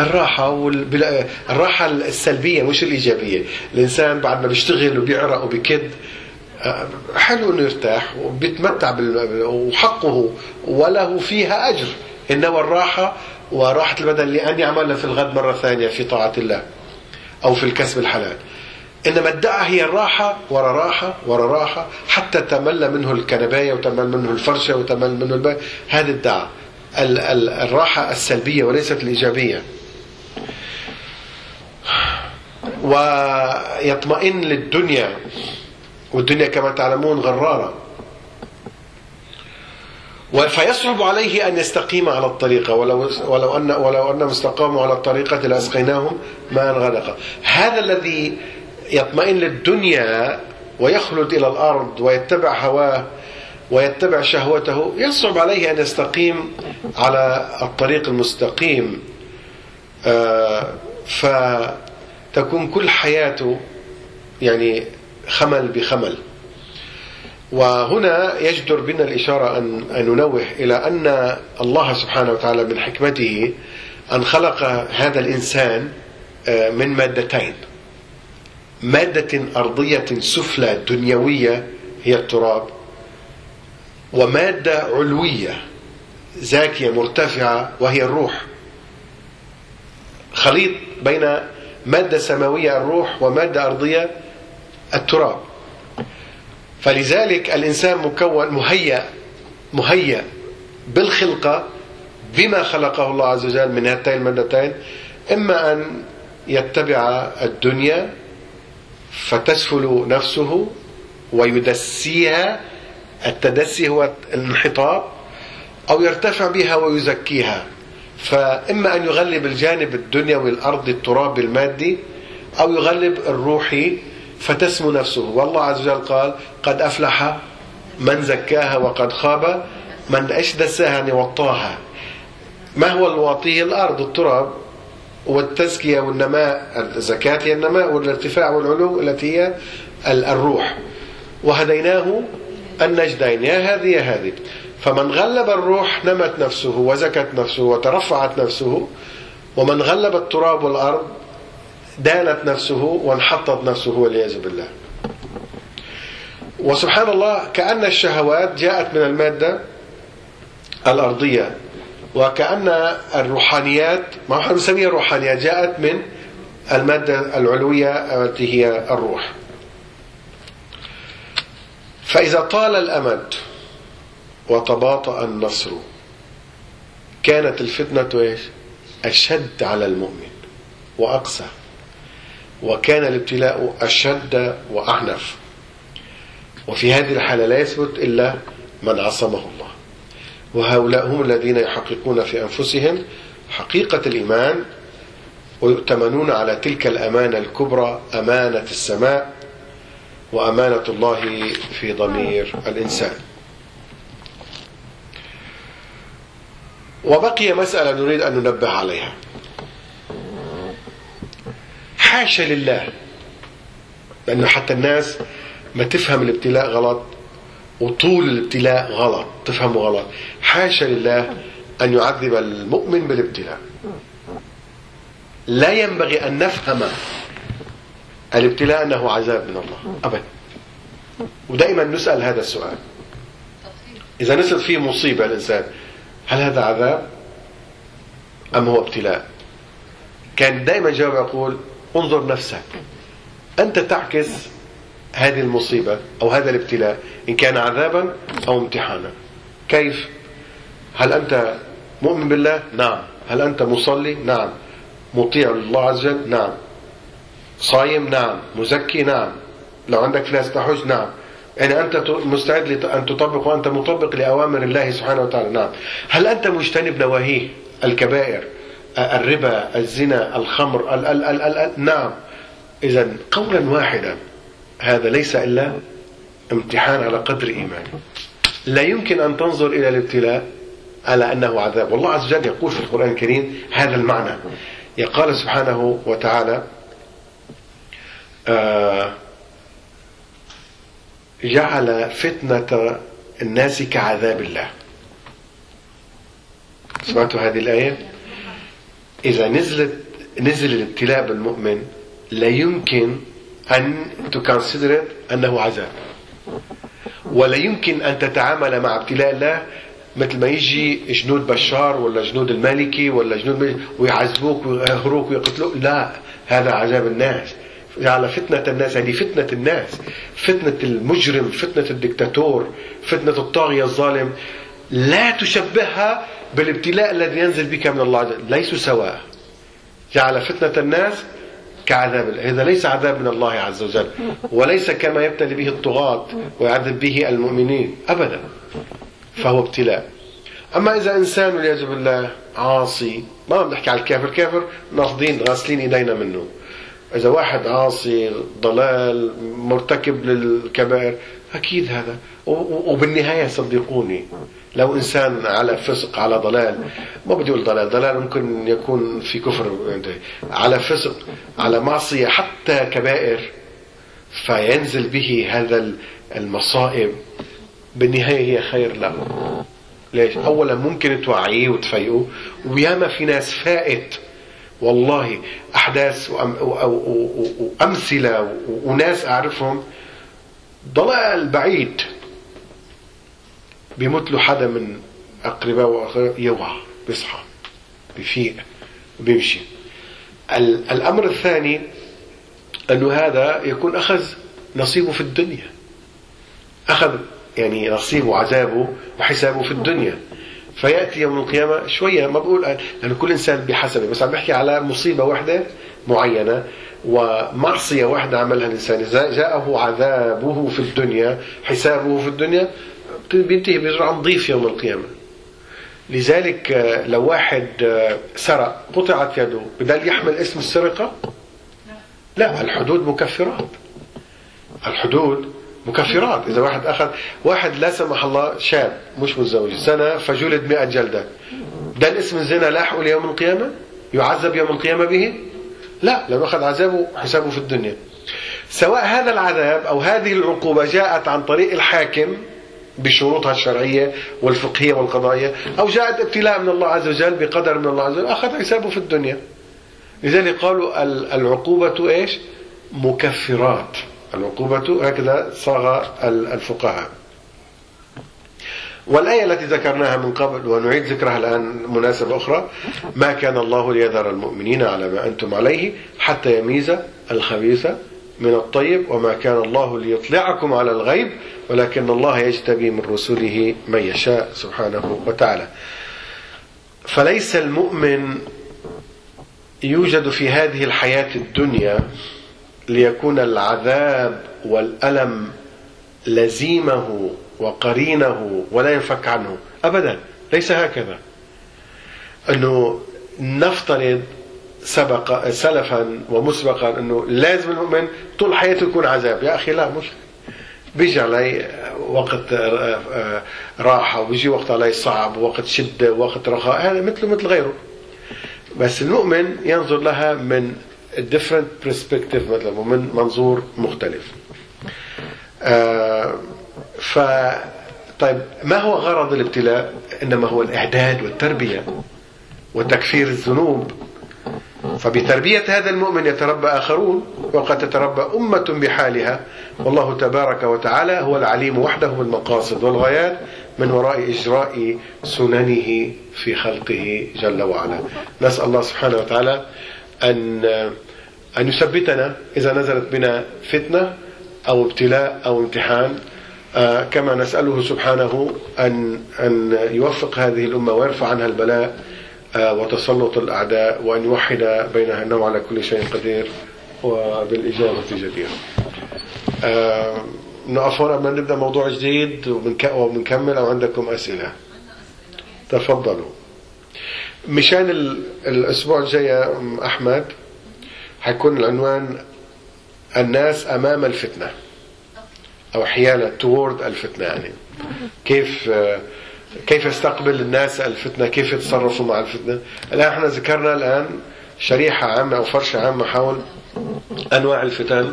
الراحة. الراحة السلبية مش الإيجابية الإنسان بعد ما بيشتغل وبيعرق وبيكد حلو إنه يرتاح وبيتمتع. وحقه وله فيها أجر إنما الراحة وراحة البدن لأن يعمل في الغد مرة ثانية في طاعة الله أو في الكسب الحلال إنما الدعاء هي الراحة ورا راحة ورا راحة حتى تمل منه الكنباية وتمل منه الفرشة وتمل منه الباء هذه الدعاء. ال... ال... الراحة السلبية وليست الإيجابية. ويطمئن للدنيا والدنيا كما تعلمون غرارة. فيصعب عليه أن يستقيم على الطريقة ولو, ولو, أن ولو أنهم استقاموا على الطريقة لأسقيناهم ماء غدقا هذا الذي يطمئن للدنيا ويخلد إلى الأرض ويتبع هواه ويتبع شهوته يصعب عليه أن يستقيم على الطريق المستقيم. فتكون كل حياته يعني خمل بخمل. وهنا يجدر بنا الإشارة أن, ننوه إلى أن الله سبحانه وتعالى من حكمته أن خلق هذا الإنسان من مادتين. مادة أرضية سفلى دنيوية هي التراب ومادة علوية زاكية مرتفعة وهي الروح. خليط بين مادة سماوية الروح ومادة أرضية التراب. فلذلك الإنسان مكون مهيأ مهيأ بالخلقة بما خلقه الله عز وجل من هاتين المادتين إما أن يتبع الدنيا فتسفل نفسه ويدسيها التدسي هو الانحطاط أو يرتفع بها ويزكيها. فإما أن يغلب الجانب الدنيوي الأرض التراب المادي أو يغلب الروحي فتسمو نفسه. والله عز وجل قال قد أفلح من زكاها وقد خاب من إيش دساها يعني وطاها ما هو الواطي الأرض التراب. والتزكية والنماء الزكاة هي النماء والارتفاع والعلو التي هي الروح. وهديناه النجدين يا هذه يا هذه. فمن غلب الروح نمت نفسه وزكت نفسه وترفعت نفسه ومن غلب التراب والأرض دانت نفسه وانحطت نفسه والعياذ بالله. وسبحان الله كأن الشهوات جاءت من المادة الأرضية. وكأن الروحانيات ما إحنا بنسميها الروحانيات؟ جاءت من المادة العلوية التي هي الروح. فإذا طال الأمد وتباطأ النصر كانت الفتنة إيش؟ أشد على المؤمن وأقسى وكان الابتلاء أشد وأعنف. وفي هذه الحالة لا يثبت إلا من عصمه الله. وهؤلاء هم الذين يحققون في أنفسهم حقيقة الإيمان ويؤتمنون على تلك الأمانة الكبرى أمانة السماء وأمانة الله في ضمير الإنسان. وبقي مسألة نريد أن ننبه عليها. حاشا لله لأنه حتى الناس ما تفهم الابتلاء غلط وطول الابتلاء غلط تفهمه غلط. حاشا لله أن يعذب المؤمن بالابتلاء. لا ينبغي أن نفهم الابتلاء أنه عذاب من الله أبدا ودائما نسأل هذا السؤال. إذا نزلت فيه مصيبة الإنسان هل هذا عذاب أم هو ابتلاء؟ كان دائما جواب يقول انظر نفسك. أنت تعكس هذه المصيبة أو هذا الابتلاء إن كان عذابا أو امتحانا. كيف؟ هل أنت مؤمن بالله؟ نعم. هل أنت مصلي؟ نعم. مطيع لله عز وجل؟ نعم. صايم؟ نعم. مزكي؟ نعم. لو عندك فلوس تحج نعم. يعني أنت مستعد أن تطبق وأنت مطبق لأوامر الله سبحانه وتعالى؟ نعم. هل أنت مجتنب نواهيه؟ الكبائر الربا الزنا الخمر ال ال ال ال نعم. إذا قولا واحدا هذا ليس إلا امتحان على قدر إيمانه لا يمكن أن تنظر إلى الابتلاء على أنه عذاب. والله عز وجل يقول في القرآن الكريم هذا المعنى. يقال سبحانه وتعالى آه جعل فتنة الناس كعذاب الله. سمعتوا هذه الآية؟ إذا نزلت نزل الابتلاء بالمؤمن لا يمكن أن تكونسيدر أنه عذاب. ولا يمكن أن تتعامل مع ابتلاء الله مثل ما يجي جنود بشار ولا جنود المالكي ولا جنود ويعذبوك ويقهروك ويقتلوك. لا هذا عذاب الناس. على فتنة الناس هذه فتنة الناس. فتنة المجرم فتنة الدكتاتور فتنة الطاغية الظالم. لا تشبهها بالابتلاء الذي ينزل بك من الله. ليسوا سواء. جعل فتنة الناس كعذاب هذا ليس عذاب من الله عز وجل. وليس كما يبتلي به الطغاة ويعذب به المؤمنين. أبدا. فهو ابتلاء. أما إذا إنسان والعياذ بالله عاصي ما عم نحكي على الكافر. كافر ناخذين غاسلين إيدينا منه. إذا واحد عاصي ضلال مرتكب للكبائر أكيد هذا. وبالنهاية صدقوني. لو إنسان على فسق على ضلال ما بدي أقول ضلال ضلال ممكن يكون في كفر على فسق على معصية حتى كبائر فينزل به هذا المصائب. بالنهاية هي خير له. ليش؟ أولا ممكن توعيه وتفيقه وياما في ناس فائت والله أحداث وأمثلة وناس أعرفهم ضلال بعيد. بيموت له حدا من أقرباء وأخوه يوعى بيصحى بيفيق بيمشي. الأمر الثاني أنه هذا يكون أخذ نصيبه في الدنيا. أخذ يعني نصيبه عذابه وحسابه في الدنيا. فيأتي يوم القيامة شوية ما بقول لأنه كل إنسان بحسبه بس عم بحكي على مصيبة واحدة معينة ومعصية واحدة عملها الإنسان. جاءه عذابه في الدنيا حسابه في الدنيا بينتهي بيرجع نظيف يوم القيامة. لذلك لو واحد سرق قطعت يده بدل يحمل اسم السرقة؟ لا الحدود مكفرات. الحدود مكفرات. إذا واحد أخذ واحد لا سمح الله شاب مش متزوج سنة فجلد مئة جلدة. ده الاسم الزنا لاحقه ليوم القيامة؟ يعذب يوم القيامة به؟ لا لو أخذ عذابه حسابه في الدنيا. سواء هذا العذاب أو هذه العقوبة جاءت عن طريق الحاكم بشروطها الشرعية والفقهية والقضائية أو جاءت ابتلاء من الله عز وجل بقدر من الله عز وجل أخذ حسابه في الدنيا. لذلك قالوا العقوبة إيش؟ مكفرات. العقوبة هكذا صاغ الفقهاء. والآية التي ذكرناها من قبل ونعيد ذكرها الآن مناسبة أخرى ما كان الله ليذر المؤمنين على ما أنتم عليه حتى يميز الخبيث من الطيب وما كان الله ليطلعكم على الغيب ولكن الله يجتبي من رسله من يشاء سبحانه وتعالى. فليس المؤمن يوجد في هذه الحياة الدنيا ليكون العذاب والألم لزيمه وقرينه ولا ينفك عنه. أبدا ليس هكذا. أنه نفترض سبق سلفا ومسبقا أنه لازم المؤمن طول حياته يكون عذاب. يا أخي لا مش بيجي علي وقت راحة وبيجي وقت علي صعب وقت شدة وقت رخاء هذا مثله مثل غيره. بس المؤمن ينظر لها من different perspective مثلا ومن منظور مختلف. آه ف طيب ما هو غرض الابتلاء؟ إنما هو الإعداد والتربية وتكفير الذنوب. فبتربية هذا المؤمن يتربى آخرون وقد تتربى أمة بحالها. والله تبارك وتعالى هو العليم وحده بالمقاصد والغايات من وراء إجراء سننه في خلقه جل وعلا. نسأل الله سبحانه وتعالى أن أن يثبتنا إذا نزلت بنا فتنة أو ابتلاء أو امتحان. آه، كما نسأله سبحانه أن أن يوفق هذه الأمة ويرفع عنها البلاء. وتسلط الأعداء وأن يوحد بينها أنه على كل شيء قدير وبالإجابة جدير. آه، نقف هنا قبل نبدأ موضوع جديد وبنك- وبنكمل أو عندكم أسئلة؟ تفضلوا. مشان ال- الأسبوع الجاي أحمد حيكون العنوان الناس أمام الفتنة أو حيالة toward الفتنة يعني. كيف آه، كيف يستقبل الناس الفتنة؟ كيف يتصرفوا مع الفتنة؟ الآن إحنا ذكرنا الآن شريحة عامة أو فرشة عامة حول أنواع الفتن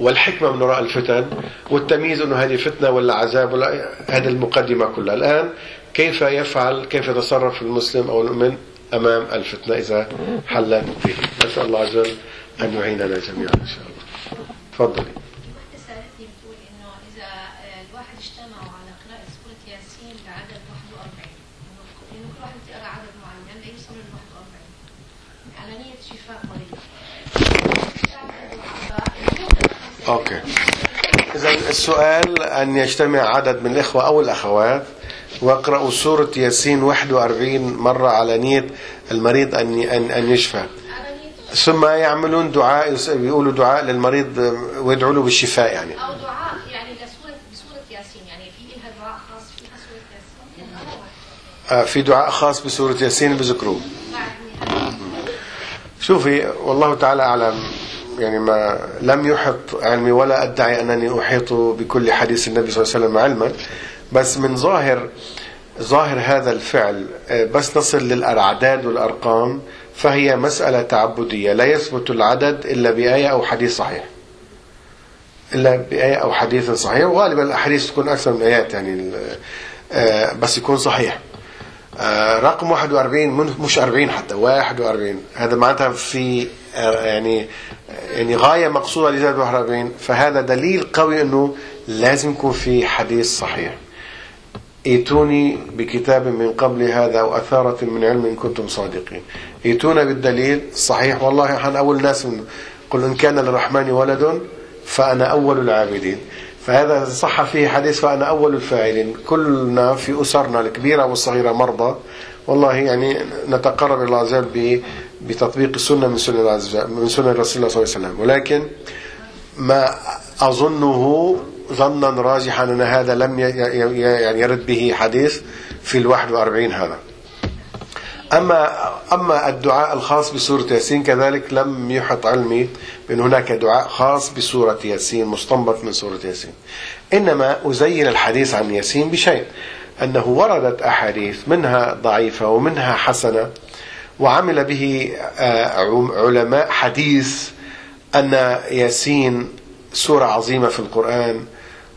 والحكمة من وراء الفتن والتمييز أنه هذه فتنة ولا عذاب ولا هذه المقدمة كلها. الآن كيف يفعل؟ كيف يتصرف المسلم أو المؤمن أمام الفتنة إذا حلت به؟ نسأل الله عز وجل أن يعيننا جميعا إن شاء الله. تفضلي واحدة سألتني بتقول إنه إذا آه، الواحد اجتمعوا على قراءة سورة ياسين بعدد 41 إنه إنه كل واحد يقرأ عدد معين ليوصل ل 41 على نية شفاء مريض. أوكي. إذا السؤال أن يجتمع عدد من الإخوة أو الأخوات واقرأوا سورة ياسين 41 مرة على نية المريض أن أن أن يشفى. ثم يعملون دعاء يس- يقولوا دعاء للمريض ويدعوا له بالشفاء يعني. أو دعاء يعني لسورة بسورة ياسين يعني في لها دعاء خاص فيها سورة ياسين. آه، في دعاء خاص بسورة ياسين بذكروه. بعد نهاية شوفي والله تعالى أعلم. يعني ما لم يحط علمي ولا أدعي أنني أحيط بكل حديث النبي صلى الله عليه وسلم علما بس من ظاهر ظاهر هذا الفعل آه، بس نصل للأعداد والأرقام فهي مسألة تعبدية لا يثبت العدد إلا بآية أو حديث صحيح. إلا بآية أو حديث صحيح وغالبا الأحاديث تكون أكثر من آيات يعني آه، بس يكون صحيح. آه، رقم 41 من- مش 40 حتى 41 هذا معناتها في يعني يعني غاية مقصودة لزيادة 41 فهذا دليل قوي إنه لازم يكون في حديث صحيح. ائتوني بكتاب من قبل هذا أو أثارة من علم إن كنتم صادقين. ائتونا بالدليل الصحيح والله إحنا أول ناس منه قل إن كان للرحمن ولد فأنا أول العابدين. فهذا صح فيه حديث فأنا أول الفاعلين. كلنا في أسرنا الكبيرة والصغيرة مرضى والله يعني نتقرب وجل ب- بتطبيق السنة من وجل من سنة رسول الله صلى الله عليه وسلم. ولكن ما أظنه ظنا راجحا أن هذا لم يعني يرد به حديث في الواحد وأربعين هذا. أما أما الدعاء الخاص بسورة ياسين كذلك لم يحط علمي بأن هناك دعاء خاص بسورة ياسين مستنبط من سورة ياسين. إنما أزين الحديث عن ياسين بشيء. أنه وردت أحاديث منها ضعيفة ومنها حسنة وعمل به آه، علماء حديث أن ياسين سورة عظيمة في القرآن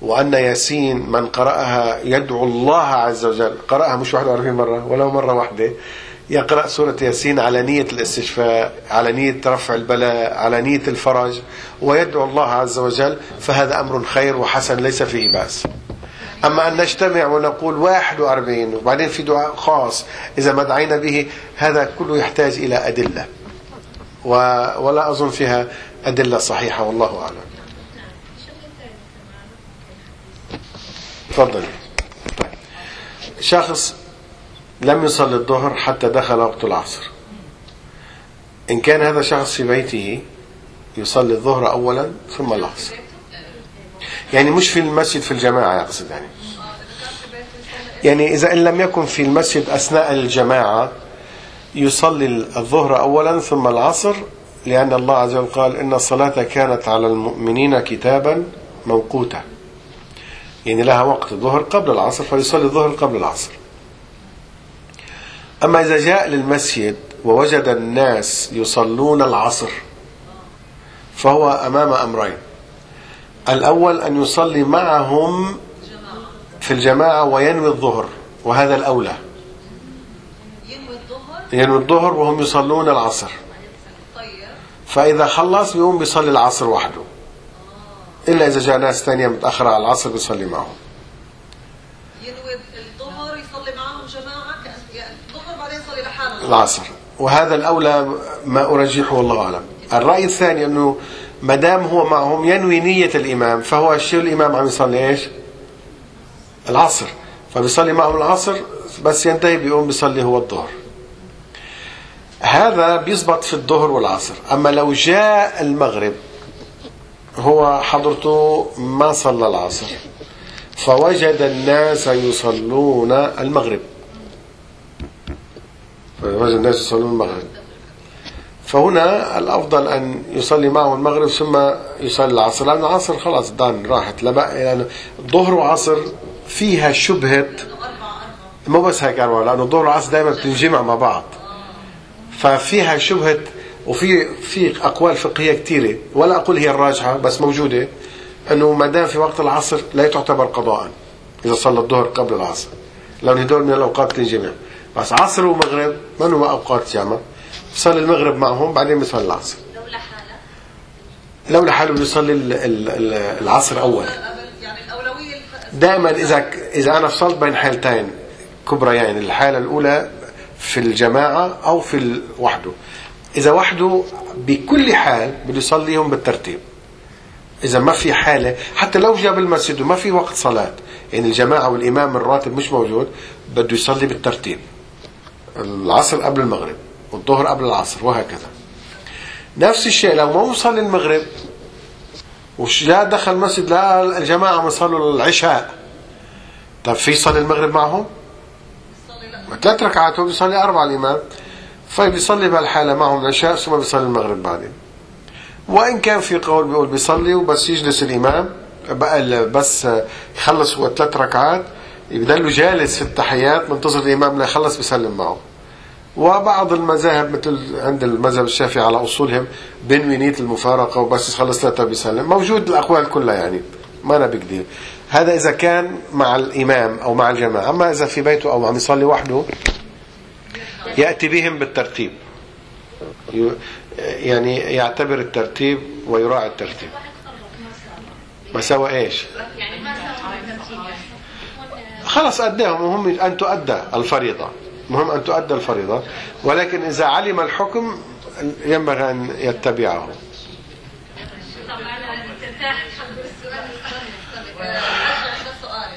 وأن ياسين من قرأها يدعو الله عز وجل قرأها مش 41 مرة ولو مرة واحدة يقرأ سورة ياسين على نية الاستشفاء على نية رفع البلاء على نية الفرج ويدعو الله عز وجل فهذا أمر خير وحسن ليس فيه بأس. أما أن نجتمع ونقول 41 وبعدين في دعاء خاص إذا ما دعينا به هذا كله يحتاج إلى أدلة. ولا أظن فيها أدلة صحيحة والله أعلم. تفضل شخص لم يصلي الظهر حتى دخل وقت العصر. إن كان هذا شخص في بيته يصلي الظهر أولا ثم العصر. يعني مش في المسجد في الجماعة يقصد يعني. يعني إذا إن لم يكن في المسجد أثناء الجماعة يصلي الظهر أولا ثم العصر لأن الله عز وجل قال إن الصلاة كانت على المؤمنين كتابا موقوتا. يعني لها وقت الظهر قبل العصر فيصلي الظهر قبل العصر. أما إذا جاء للمسجد ووجد الناس يصلون العصر فهو أمام أمرين. الأول أن يصلي معهم في الجماعة وينوي الظهر وهذا الأولى. ينوي الظهر وهم يصلون العصر. فإذا خلص بيقوم بيصلي العصر وحده. إلا إذا جاء ناس تانية متأخرة على العصر بيصلي معهم. ينوي الظهر يصلي معهم جماعة الظهر بعدين يصلي لحاله العصر. وهذا الأولى ما أرجحه والله أعلم. الرأي الثاني أنه ما دام هو معهم ينوي نية الإمام فهو الشيء الإمام عم يصلي؟ إيش؟ العصر. فبيصلي معهم العصر بس ينتهي بيقوم بيصلي هو الظهر. هذا بيزبط في الظهر والعصر. أما لو جاء المغرب هو حضرته ما صلى العصر. فوجد الناس يصلون المغرب. فوجد الناس يصلون المغرب. فهنا الأفضل أن يصلي معه المغرب ثم يصلي العصر لأن العصر خلاص دان راحت. لا بقى يعني الظهر وعصر فيها شبهة. مو بس هيك أربعة لأنه الظهر والعصر دائما بتنجمع مع بعض. ففيها شبهة وفي في أقوال فقهية كثيرة ولا أقول هي الراجحة بس موجودة. أنه ما دام في وقت العصر لا تعتبر قضاء إذا صلى الظهر قبل العصر. لأن هدول من الأوقات تنجمع بس عصر ومغرب ما هو أوقات جامعة بصلي المغرب معهم بعدين بيصلي العصر. لولا حالة لو لحاله بيصلي ال- ال- ال- العصر أول. قبل يعني الأولوية الف- دائما إذا إذا أنا فصلت بين حالتين كبريين الحالة الأولى في الجماعة أو في وحده. إذا وحده بكل حال بده يصليهم بالترتيب. إذا ما في حالة حتى لو جاب المسجد وما في وقت صلاة يعني الجماعة والإمام الراتب مش موجود بده يصلي بالترتيب. العصر قبل المغرب. والظهر قبل العصر وهكذا. نفس الشيء لو ما وصل المغرب وش لا دخل المسجد لا الجماعة ما صلوا العشاء طب في يصلي المغرب معهم؟ ثلاث ركعات هو بيصلي أربعة الإمام. فبيصلي بهالحالة معهم العشاء ثم بيصلي المغرب بعدين. وإن كان في قول بيقول بيصلي وبس يجلس الإمام بقى بس يخلص هو ثلاث ركعات يضل جالس في التحيات منتظر الإمام لا يخلص بيسلم معه. وبعض المذاهب مثل عند المذهب الشافعي على أصولهم بينوي نيه المفارقة وبس يخلص ثلاثة بيسلم موجود الأقوال كلها يعني ما أنا بقدر هذا إذا كان مع الإمام أو مع الجماعة أما إذا في بيته أو عم يصلي وحده يأتي بهم بالترتيب. يعني يعتبر الترتيب ويراعي الترتيب. ما سوى يكون خلص أداهم وهم أن تؤدى الفريضة. مهم أن تؤدى الفريضة ولكن إذا علم الحكم ينبغي أن يتبعه.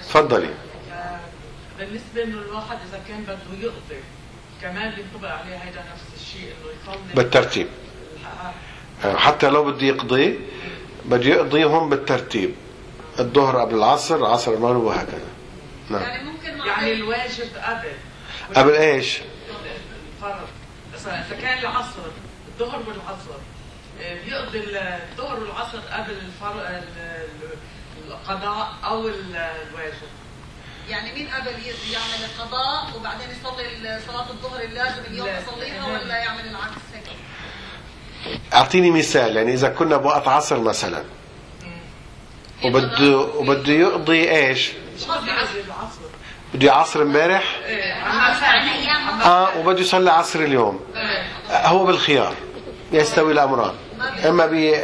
تفضلي. بالنسبة إنه الواحد إذا كان بده يقضي كمان بينطبق عليه هيدا نفس الشيء إنه يصلي بالترتيب. حتى لو بده يقضي بده يقضيهم بالترتيب. الظهر قبل العصر العصر المغرب وهكذا. نعم. يعني ممكن مع يعني الواجب قبل. قبل إيش؟ الفرض مثلا اذا كان العصر الظهر والعصر. آه، بيقضي الظهر والعصر قبل الفرض القضاء أو ال- الواجب. يعني مين قبل يعمل القضاء وبعدين يصلي صلاة الظهر اللازم اليوم. يصليها ولا يعمل العكس؟ هيك؟ أعطيني مثال يعني إذا كنا بوقت عصر مثلا. وبده وبده يقضي إيش؟ مش قصدي قصدي العصر بده يعصر امبارح. آه وبده يصلي عصر اليوم. هو بالخيار يستوي الأمران. إما بي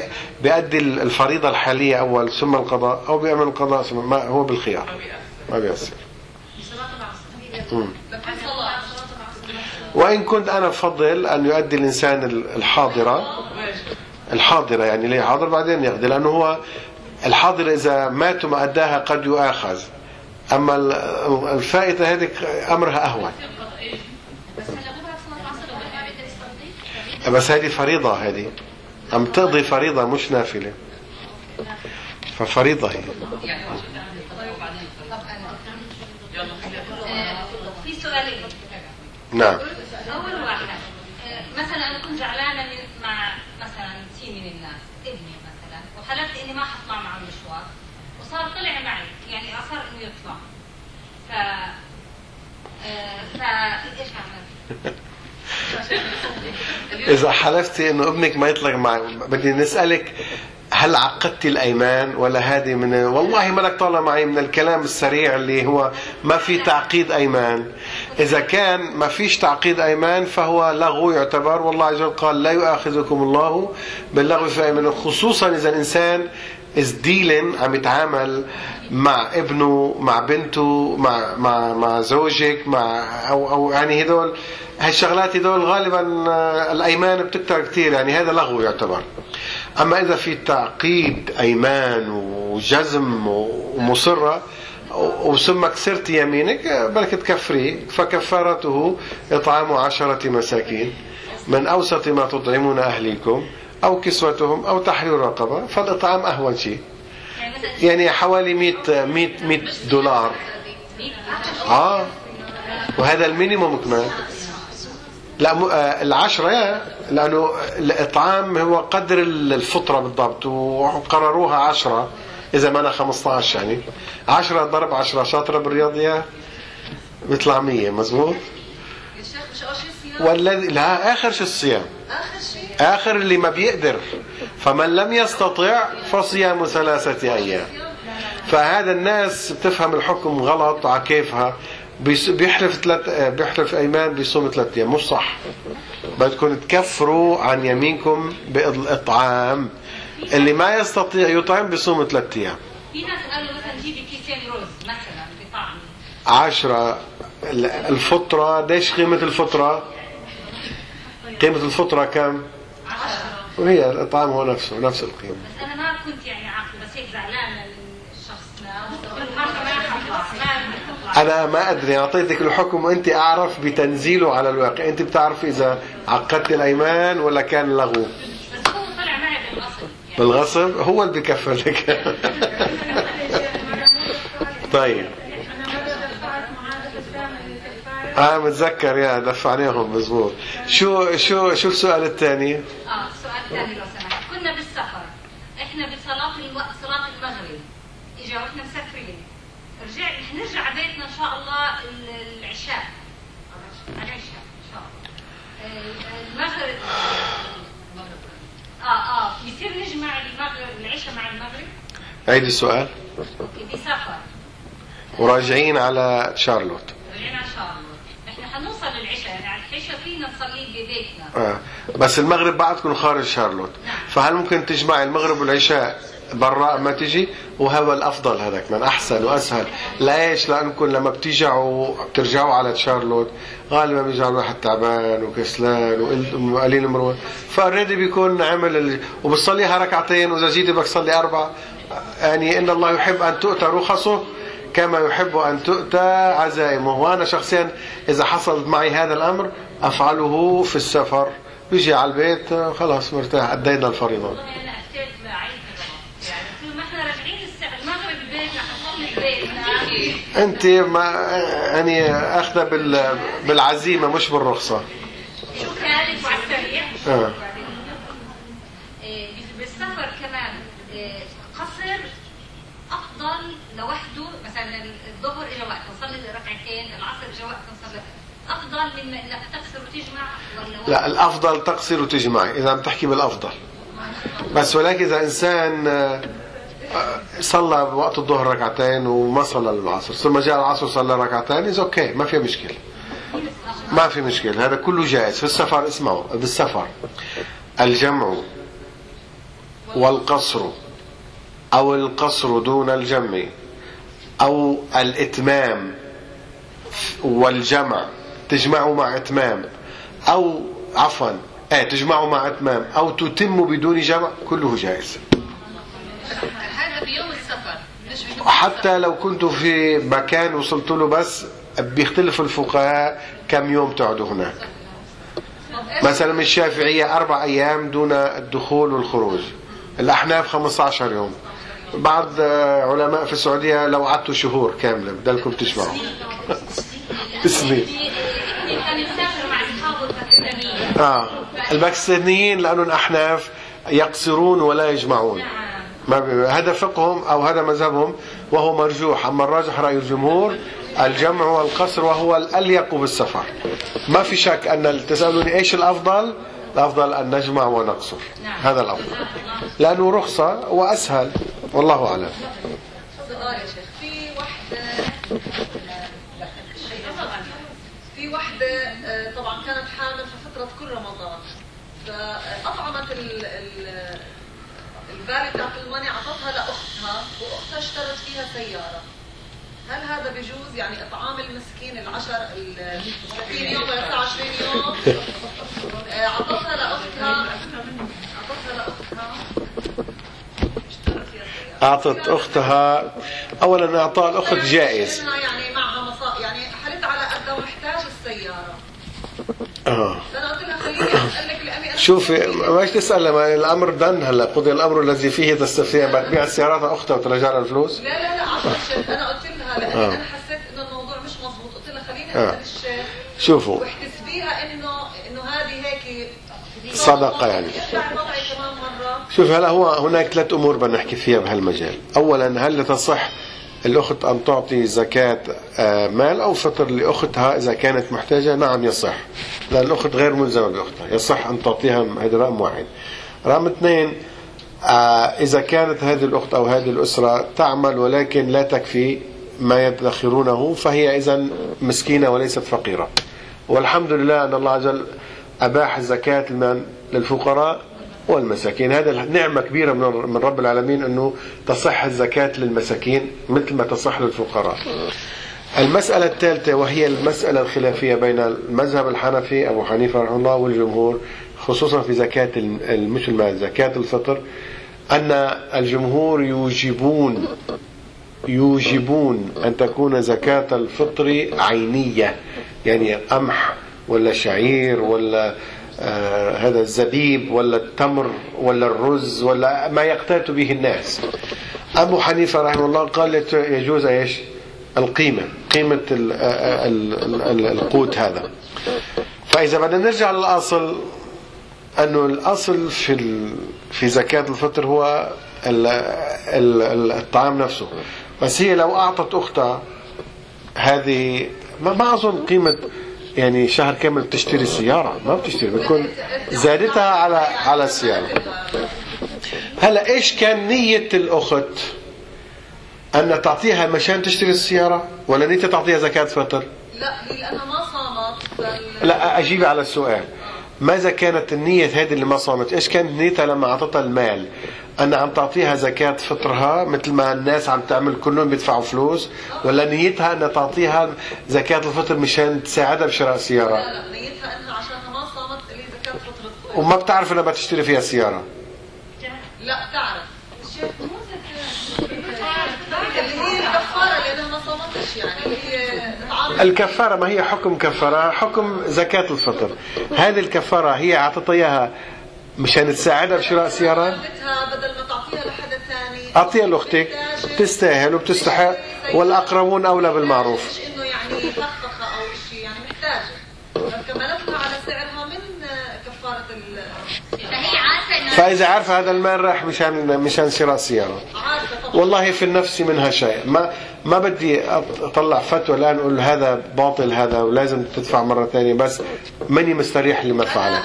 بيأدي الفريضة الحالية أول ثم القضاء أو بيعمل القضاء ثم ما هو بالخيار. ما بيأثر. ما وإن كنت أنا بفضل أن يؤدي الإنسان الحاضرة. الحاضرة يعني ليه حاضر؟ بعدين يقضي لأنه هو الحاضر إذا مات وما أداها قد يؤاخذ. أما ال- الفائتة هذه أمرها أهون. بس هذه فريضة هذه. عم تقضي فريضة مش نافلة. ففريضة هي. في سؤالين نعم. اول واحد مثلا أنا كنت زعلانة من مع مثلا سي من الناس ابني مثلا وحلفت إني ما حطلع معه المشوار وصار طلع معي يعني اصر انه يطلع إيش عملت؟ إذا حلفتي إنه ابنك ما يطلق معي بدي نسألك هل عقدتي الأيمان ولا هذه من والله ما لك طالع معي من الكلام السريع اللي هو ما في تعقيد أيمان إذا كان ما فيش تعقيد أيمان فهو لغو يعتبر والله عز وجل قال لا يؤاخذكم الله باللغو في أيمانكم خصوصا إذا الإنسان is dealing عم يتعامل مع ابنه مع بنته مع مع مع زوجك مع أو أو يعني هدول هالشغلات هدول غالبا آه، الأيمان بتكتر كثير يعني هذا لغو يعتبر. أما إذا في تعقيد أيمان وجزم ومصرة وثم كسرت يمينك بلك تكفري. فكفارته إطعام عشرة مساكين. من أوسط ما تطعمون أهليكم. أو كسوتهم أو تحرير رقبة فالإطعام أهون شيء. يعني حوالي 100 100 100 دولار. آه. وهذا المينيموم كمان. لا آه، العشرة لأنه الإطعام هو قدر الفطرة بالضبط وقرروها عشرة. إذا ما أنا 15 يعني. عشرة ضرب عشرة شاطرة بالرياضيات بيطلع 100 مزبوط؟ شيء والذي لا آخر شو الصيام. آخر شيء. آخر اللي ما بيقدر. فمن لم يستطع فصيام ثلاثة أيام. فهذا الناس بتفهم الحكم غلط على كيفها. بيحلف ثلاث بيحلف أيمان بيصوم ثلاث أيام. مش صح. بدكم تكفروا عن يمينكم بالاطعام اللي ما يستطيع يطعم بيصوم ثلاث أيام. في ناس قالوا مثلا جيبي كيسين رز مثلا بطعم عشرة. ال- الفطرة. ليش قيمة الفطرة؟ قيمة الفطرة كم؟ وهي الإطعام هو نفسه نفس القيمة. بس أنا ما كنت يعني عاقل بس هيك ما أنا ما أدري أعطيتك الحكم وأنت أعرف بتنزيله على الواقع. أنت بتعرفي إذا عقدت الأيمان ولا كان لغو. بس هو طلع معي يعني بالغصب؟ هو اللي بكفل لك طيب. آه متذكر يا دفعناهم مزبوط. شو شو شو السؤال الثاني؟ آه سؤال ثاني لو سمحت. كنا بالسفر. إحنا بصلاة الوقت صلاة المغرب. إجا وإحنا مسافرين. رجع حنرجع بيتنا إن شاء الله ال- العشاء. العشاء إن شاء الله. آه، المغرب. آه آه. بيصير نجمع المغرب العشاء مع المغرب؟ عيد السؤال بسفر. وراجعين على شارلوت رجعنا ان شاء الله إحنا حنوصل للعشاء يعني على العشاء فينا نصلي ببيتنا آه. بس المغرب بعدكم خارج شارلوت. فهل ممكن تجمع المغرب والعشاء براء ما تجي؟ وهذا الأفضل هذاك من أحسن وأسهل. ليش لأنكم لما بتيجوا بترجعوا على شارلوت غالبا بيرجع الواحد تعبان وكسلان وقل- وقليل مروه فاوريدي بيكون عمل ال... وبتصليها ركعتين وإذا جيتي بدك تصلي أربع. يعني إن الله يحب أن تؤتى رخصه كما يحب أن تؤتى عزائمه. وأنا شخصيا إذا حصل معي هذا الأمر أفعله في السفر. بيجي على البيت خلاص مرتاح أدينا الفريضة. يعني طول ما يعني أخذ بال... بالعزيمة مش السريع. آه. إيه، بالسفر كمان إيه، قصر أفضل لوحده مثلا الظهر اجى وقت نصلي ركعتين العصر اجى وقت نصلي. أفضل من انك تقصر وتجمع ولا وقت؟ لا الأفضل تقصر وتجمعي إذا عم تحكي بالأفضل. بس ولكن إذا إنسان آه، صلى بوقت الظهر ركعتين وما صلى العصر ثم جاء العصر صلى ركعتين إذا أوكي ما في مشكلة. ما في مشكلة هذا كله جائز. في السفر اسمعوا بالسفر الجمع والقصر أو القصر دون الجمع. أو الإتمام والجمع تجمعوا مع إتمام. أو عفوا آه تجمعوا مع إتمام. أو تتم بدون جمع كله جائز. هذا السفر. حتى لو كنت في مكان وصلت له بس بيختلف الفقهاء كم يوم تقعدوا هناك. مثلا الشافعية أربع أيام دون الدخول والخروج. الأحناف 15 يوم. بعض آه، علماء في السعودية لو قعدتوا شهور كاملة بدلكم تجمعوا سنين اصحابه الباكستانيين الباكستانيين لأنهم أحناف يقصرون ولا يجمعون. هذا فقههم أو هذا مذهبهم وهو مرجوح. أما الراجح رأي الجمهور الجمع والقصر وهو الأليق بالسفر. ما في شك أن تسألوني إيش الأفضل؟ الأفضل أن نجمع ونقصر. نعم. هذا الأفضل. لأنه رخصة وأسهل. والله أعلم. سؤال يا شيخ في وحدة في وحدة آه، طبعا كانت حامل في فترة كل رمضان. فأطعمت ال- ال- الفالي بتاعت الماني عطتها لأختها وأختها اشترت فيها سيارة. هل هذا بيجوز يعني إطعام المسكين العشر ال 30 يوم ولا 29 يوم. آه، عطتها لأختها عطتها لأختها اشترت فيها سيارة أعطت أختها أولا إعطاء الأخت جائز. يعني معها مصا يعني حلت على قدها ومحتاج السيارة. أنا شوفي ماش تسأل لما الأمر دن هلا. قضي الأمر الذي فيه تستفتين بتبيع السيارات أختها وترجع لها الفلوس. لا لا لا عفوا الشيخ أنا قلت لها لأني آه. أنا حسيت إنه الموضوع مش مضبوط. قلت لها خليني آه. الشيخ شوفوا. واحتسبيها إنه إنه هذه هيك صدقة يعني. يرجع الوضع كمان مرة شوف هلا هو هناك ثلاث أمور بدنا نحكي فيها بهالمجال، اولا هل تصح الأخت أن تعطي زكاة آه، مال أو فطر لأختها إذا كانت محتاجة؟ نعم يصح، لأن الأخت غير ملزمة بأختها، يصح أن تعطيها هذا رقم واحد. رقم اثنين آه، إذا كانت هذه الأخت أو هذه الأسرة تعمل ولكن لا تكفي ما يدخرونه فهي اذا مسكينة وليست فقيرة. والحمد لله أن الله عز وجل أباح زكاة المال للفقراء والمساكين. هذا نعمة كبيرة من رب العالمين أنه تصح الزكاة للمساكين مثل ما تصح للفقراء. المسألة الثالثة وهي المسألة الخلافية بين المذهب الحنفي أبو حنيفة رحمه الله والجمهور خصوصا في زكاة ال- مش المال زكاة الفطر أن الجمهور يوجبون يوجبون أن تكون زكاة الفطر عينية يعني قمح ولا شعير ولا آه هذا الزبيب ولا التمر ولا الرز ولا ما يقتات به الناس. أبو حنيفة رحمه الله قال يجوز إيش؟ القيمة قيمة آه، ال- القوت هذا. فإذا بدنا نرجع للأصل أنه الأصل في في زكاة الفطر هو ال- ال- ال- الطعام نفسه. بس هي لو أعطت أختها هذه ما أظن قيمة يعني شهر كامل بتشتري سيارة ما بتشتري بتكون زادتها على على السيارة. هلا إيش كان نية الأخت؟ أن تعطيها مشان تشتري السيارة؟ ولا نيتها تعطيها زكاة فطر؟ لا هي لأنها ما صامت. لا أجيب على السؤال. ماذا كانت النية هذه اللي ما صامت؟ إيش كانت نيتها لما أعطتها المال؟ أن عم تعطيها زكاة فطرها مثل ما الناس عم تعمل كلهم بيدفعوا فلوس ولا نيتها أن تعطيها زكاة الفطر مشان تساعدها بشراء سيارة. لا لا نيتها إنها عشانها ما صامت اللي زكاة فطرة وما بتعرف انها بتشتري فيها سيارة. لا بتعرف الشيخ مو زكاة اللي هي الكفارة لأنها ما صامتش يعني. اللي هي إطعام الكفارة ما هي حكم كفارة حكم زكاة الفطر. هذه الكفارة هي أعطتها إياها مشان تساعدها بشراء سيارة بدل ما تعطيها لحدا ثاني. أعطيها لأختك. تستاهل وبتستحق. والأقربون أولى بالمعروف. مش إنه يعني فخفخه أو شيء يعني لها على سعرها من ال انه فإذا عارفة هذا المال راح مشان مشان شراء سيارة والله في النفس منها شيء. ما ما بدي أطلع فتوى الآن أقول هذا باطل هذا ولازم تدفع مرة ثانية بس ماني مستريح لما فعله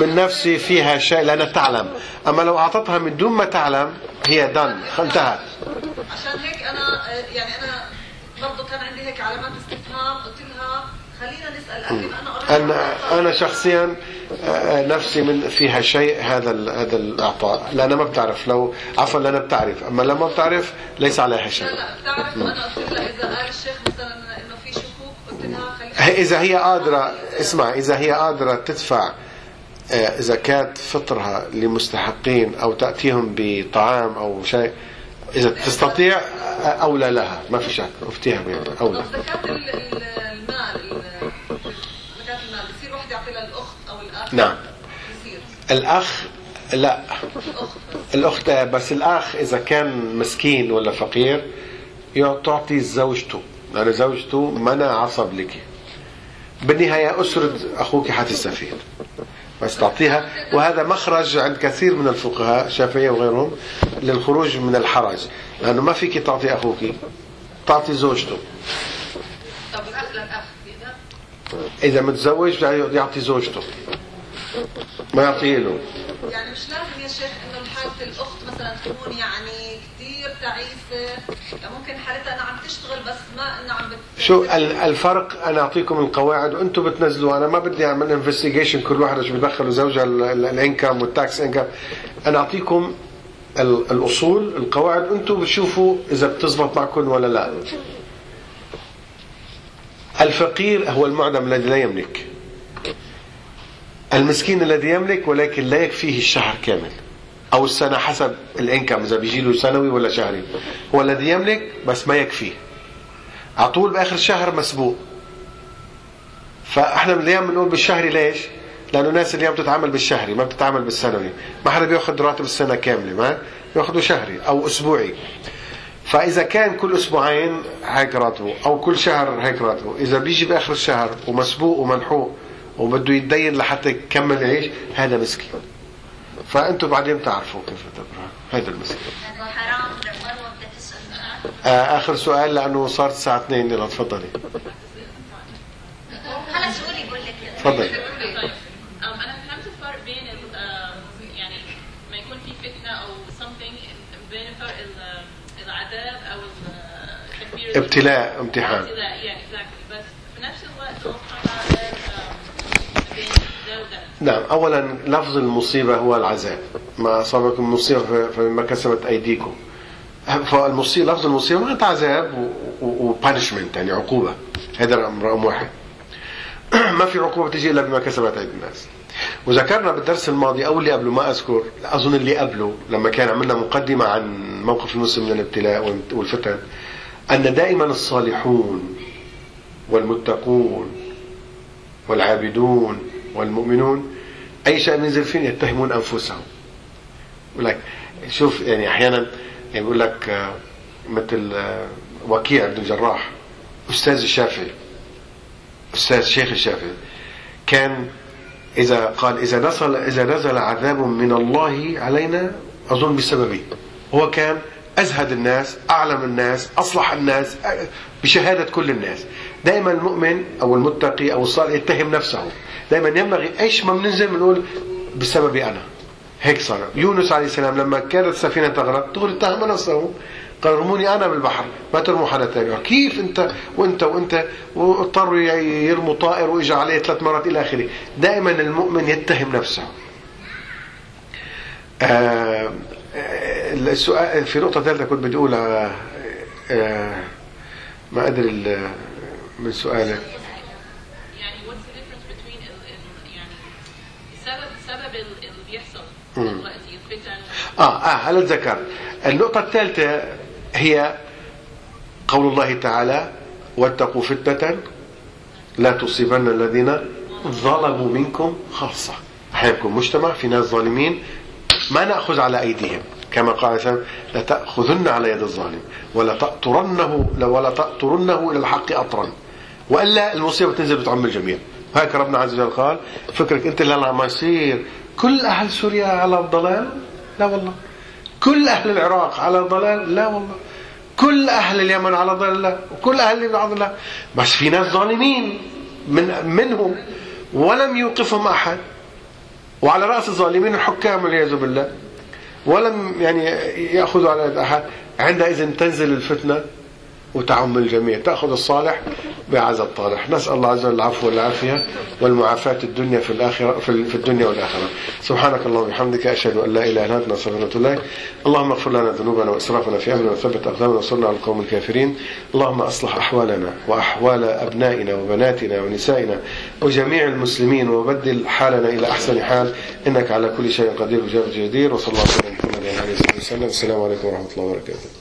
من نفسي فيها شيء لأنها تعلم. أما لو أعطتها من دون ما تعلم هي دن انتهت. عشان هيك أنا آه، يعني أنا برضه كان عندي هيك علامات استفهام قلت لها خلينا أنا أنا أنا شخصيا آه، نفسي من فيها شيء هذا هذا الإعطاء. لأنها ما بتعرف. لو عفوا لأنها بتعرف. أما لما بتعرف ليس عليها شيء. لا لا بتعرف. وأنا قلت لها إذا قال الشيخ مثلا إنه في خلينا إذا هي قادرة اسمع إذا هي قادرة تدفع آه، زكاة فطرها لمستحقين أو تأتيهم بطعام أو شيء إذا تستطيع آه، أولى لها. ما في شك أفتيها أولى. زكاة ال- ال- المال ال- زكاة المال. بصير واحد يعطي للأخت أو الأخ؟ نعم. بصير. الأخ لا. الأخت بس. بس الأخ إذا كان مسكين ولا فقير تعطي زوجته. لأن زوجته منع عصب لك. بالنهاية أسرة أخوك حتستفيد بس تعطيها. وهذا مخرج عند كثير من الفقهاء الشافعية وغيرهم للخروج من الحرج. لأنه ما فيك تعطي أخوك. تعطي زوجته. طب للأخ بيقدر إذا متزوج يعطي زوجته. ما يعطيه له يعني مش لازم يا شيخ إنه الحالة الأخت مثلا تكون يعني كثير تعيسة يعني ممكن حالتها انها عم تشتغل بس ما انها عم بت شو ال- الفرق أنا أعطيكم القواعد وأنتم بتنزلوا. أنا ما بدي أعمل investigation كل واحد إيش بدخلوا زوجها ال- ال- ال income وال tax income أنا أعطيكم ال- الأصول القواعد وأنتم بتشوفوا إذا بتزبط معكم ولا لا. الفقير هو المعدم الذي لا يملك. المسكين الذي يملك ولكن لا يكفيه الشهر كامل. أو السنة حسب الإنكم إذا بيجي له سنوي ولا شهري. هو الذي يملك بس ما يكفيه. على طول بآخر الشهر مسبوق. فإحنا اليوم بنقول بالشهري ليش؟ لأنه الناس اليوم بتتعامل بالشهري ما بتتعامل بالسنوي. ما حدا بيأخذ راتب السنة كاملة ما؟ بياخذوا شهري أو أسبوعي. فإذا كان كل أسبوعين هيك راتبه أو كل شهر هيك راتبه. إذا بيجي بآخر الشهر ومسبوق وملحوق وبده يتدين لحتى يكمل يعيش هذا مسكين. فأنتم بعدين تعرفوا كيف تبرع. هذا المسكين. آه آخر سؤال لأنه صارت الساعة 2 يلا تفضلي. خلص قولي بقول لك تفضلي. طيب أنا فهمت الفرق بين آه، يعني ما يكون في فتنة أو something بين فرق ال- العذاب أو ال- التكبير ابتلاء امتحان. ابتلاء يعني exactly. بس في نفس الوقت الله سبحانه وتعالى آم، بين ده وده نعم اولا لفظ المصيبة هو العذاب. ما اصابكم مصيبه ف- فمما كسبت أيديكم. فالمصيبه لفظ المصيبة معناتها عذاب وبانشمنت يعني عقوبة. هذا رقم واحد. ما في عقوبة تجي إلا بما كسبت أيدي الناس. وذكرنا بالدرس الماضي أو اللي قبله ما أذكر أظن اللي قبله لما كان عملنا مقدمة عن موقف المسلم من الابتلاء والفتن أن دائما الصالحون والمتقون والعابدون والمؤمنون أي شيء بينزل فيهم يتهمون أنفسهم. يقول لك شوف يعني أحيانا يعني بيقول لك آه، مثل آه، وكيع بن الجراح أستاذ الشافعي. أستاذ شيخ الشافعي. كان إذا قال إذا نزل إذا نزل عذاب من الله علينا أظن بسببي هو كان أزهد الناس أعلم الناس أصلح الناس آه، بشهادة كل الناس. دائما المؤمن أو المتقي أو الصالح يتهم نفسه. دائما ينبغي أيش ما بننزل بنقول بسببي أنا. هيك صار. يونس عليه السلام لما كانت السفينة تغرق دغري اتهم نفسه قال ارموني أنا بالبحر ما ترموا حدا ثاني كيف انت وانت وانت؟ واضطروا يرموا طائر واجى عليه ثلاث مرات إلى آخره. دائما المؤمن يتهم نفسه. آه آه، السؤال في نقطة ثالثة كنت بدي أقولها. آه ما أدري ال- من سؤالك يعني what's the difference between ال ال يعني سبب سبب ال- اللي بيحصل. دلوقتي آه آه هلا ذكرت النقطة الثالثة هي قول الله تعالى واتقوا فتنة لا تصيبن الذين ظلموا منكم خاصة. أحيانا يكون مجتمع في ناس ظالمين ما نأخذ على أيديهم. كما قال عليه السلام لتأخذن على يد الظالم ولا تأطرنه ولا تأطرنه إلى الحق أطرا. وإلا المصيبة تنزل بتعم الجميع. هيك ربنا عز وجل قال فكرك أنت اللي عم يصير. كل أهل سوريا على ضلال لا والله. كل أهل العراق على ضلال لا والله. كل أهل اليمن على ضلال لا. وكل أهل اليمن على ضلال بس في ناس ظالمين من منهم ولم يوقفهم أحد. وعلى رأس الظالمين الحكام والعياذ بالله. ولم يعني يأخذوا على يد أحد. عندئذ تنزل الفتنة. وتعم الجميع. تأخذ الصالح بعز الطالح. نسأل الله عز وجل العفو والعافية والمعافاة الدنيا في الآخرة في الدنيا والآخرة. سبحانك اللهم وبحمدك أشهد أن لا إله إلا أنت نستغفرك إليك. اللهم اغفر لنا ذنوبنا وإسرافنا في أمرنا وثبت أقدامنا وانصرنا على القوم الكافرين. اللهم أصلح أحوالنا وأحوال أبنائنا وبناتنا ونسائنا وجميع المسلمين وبدل حالنا إلى أحسن حال. إنك على كل شيء قدير وجاب جدير. وصلى الله على محمد وعلى آله وسلم. السلام عليكم ورحمة الله وبركاته.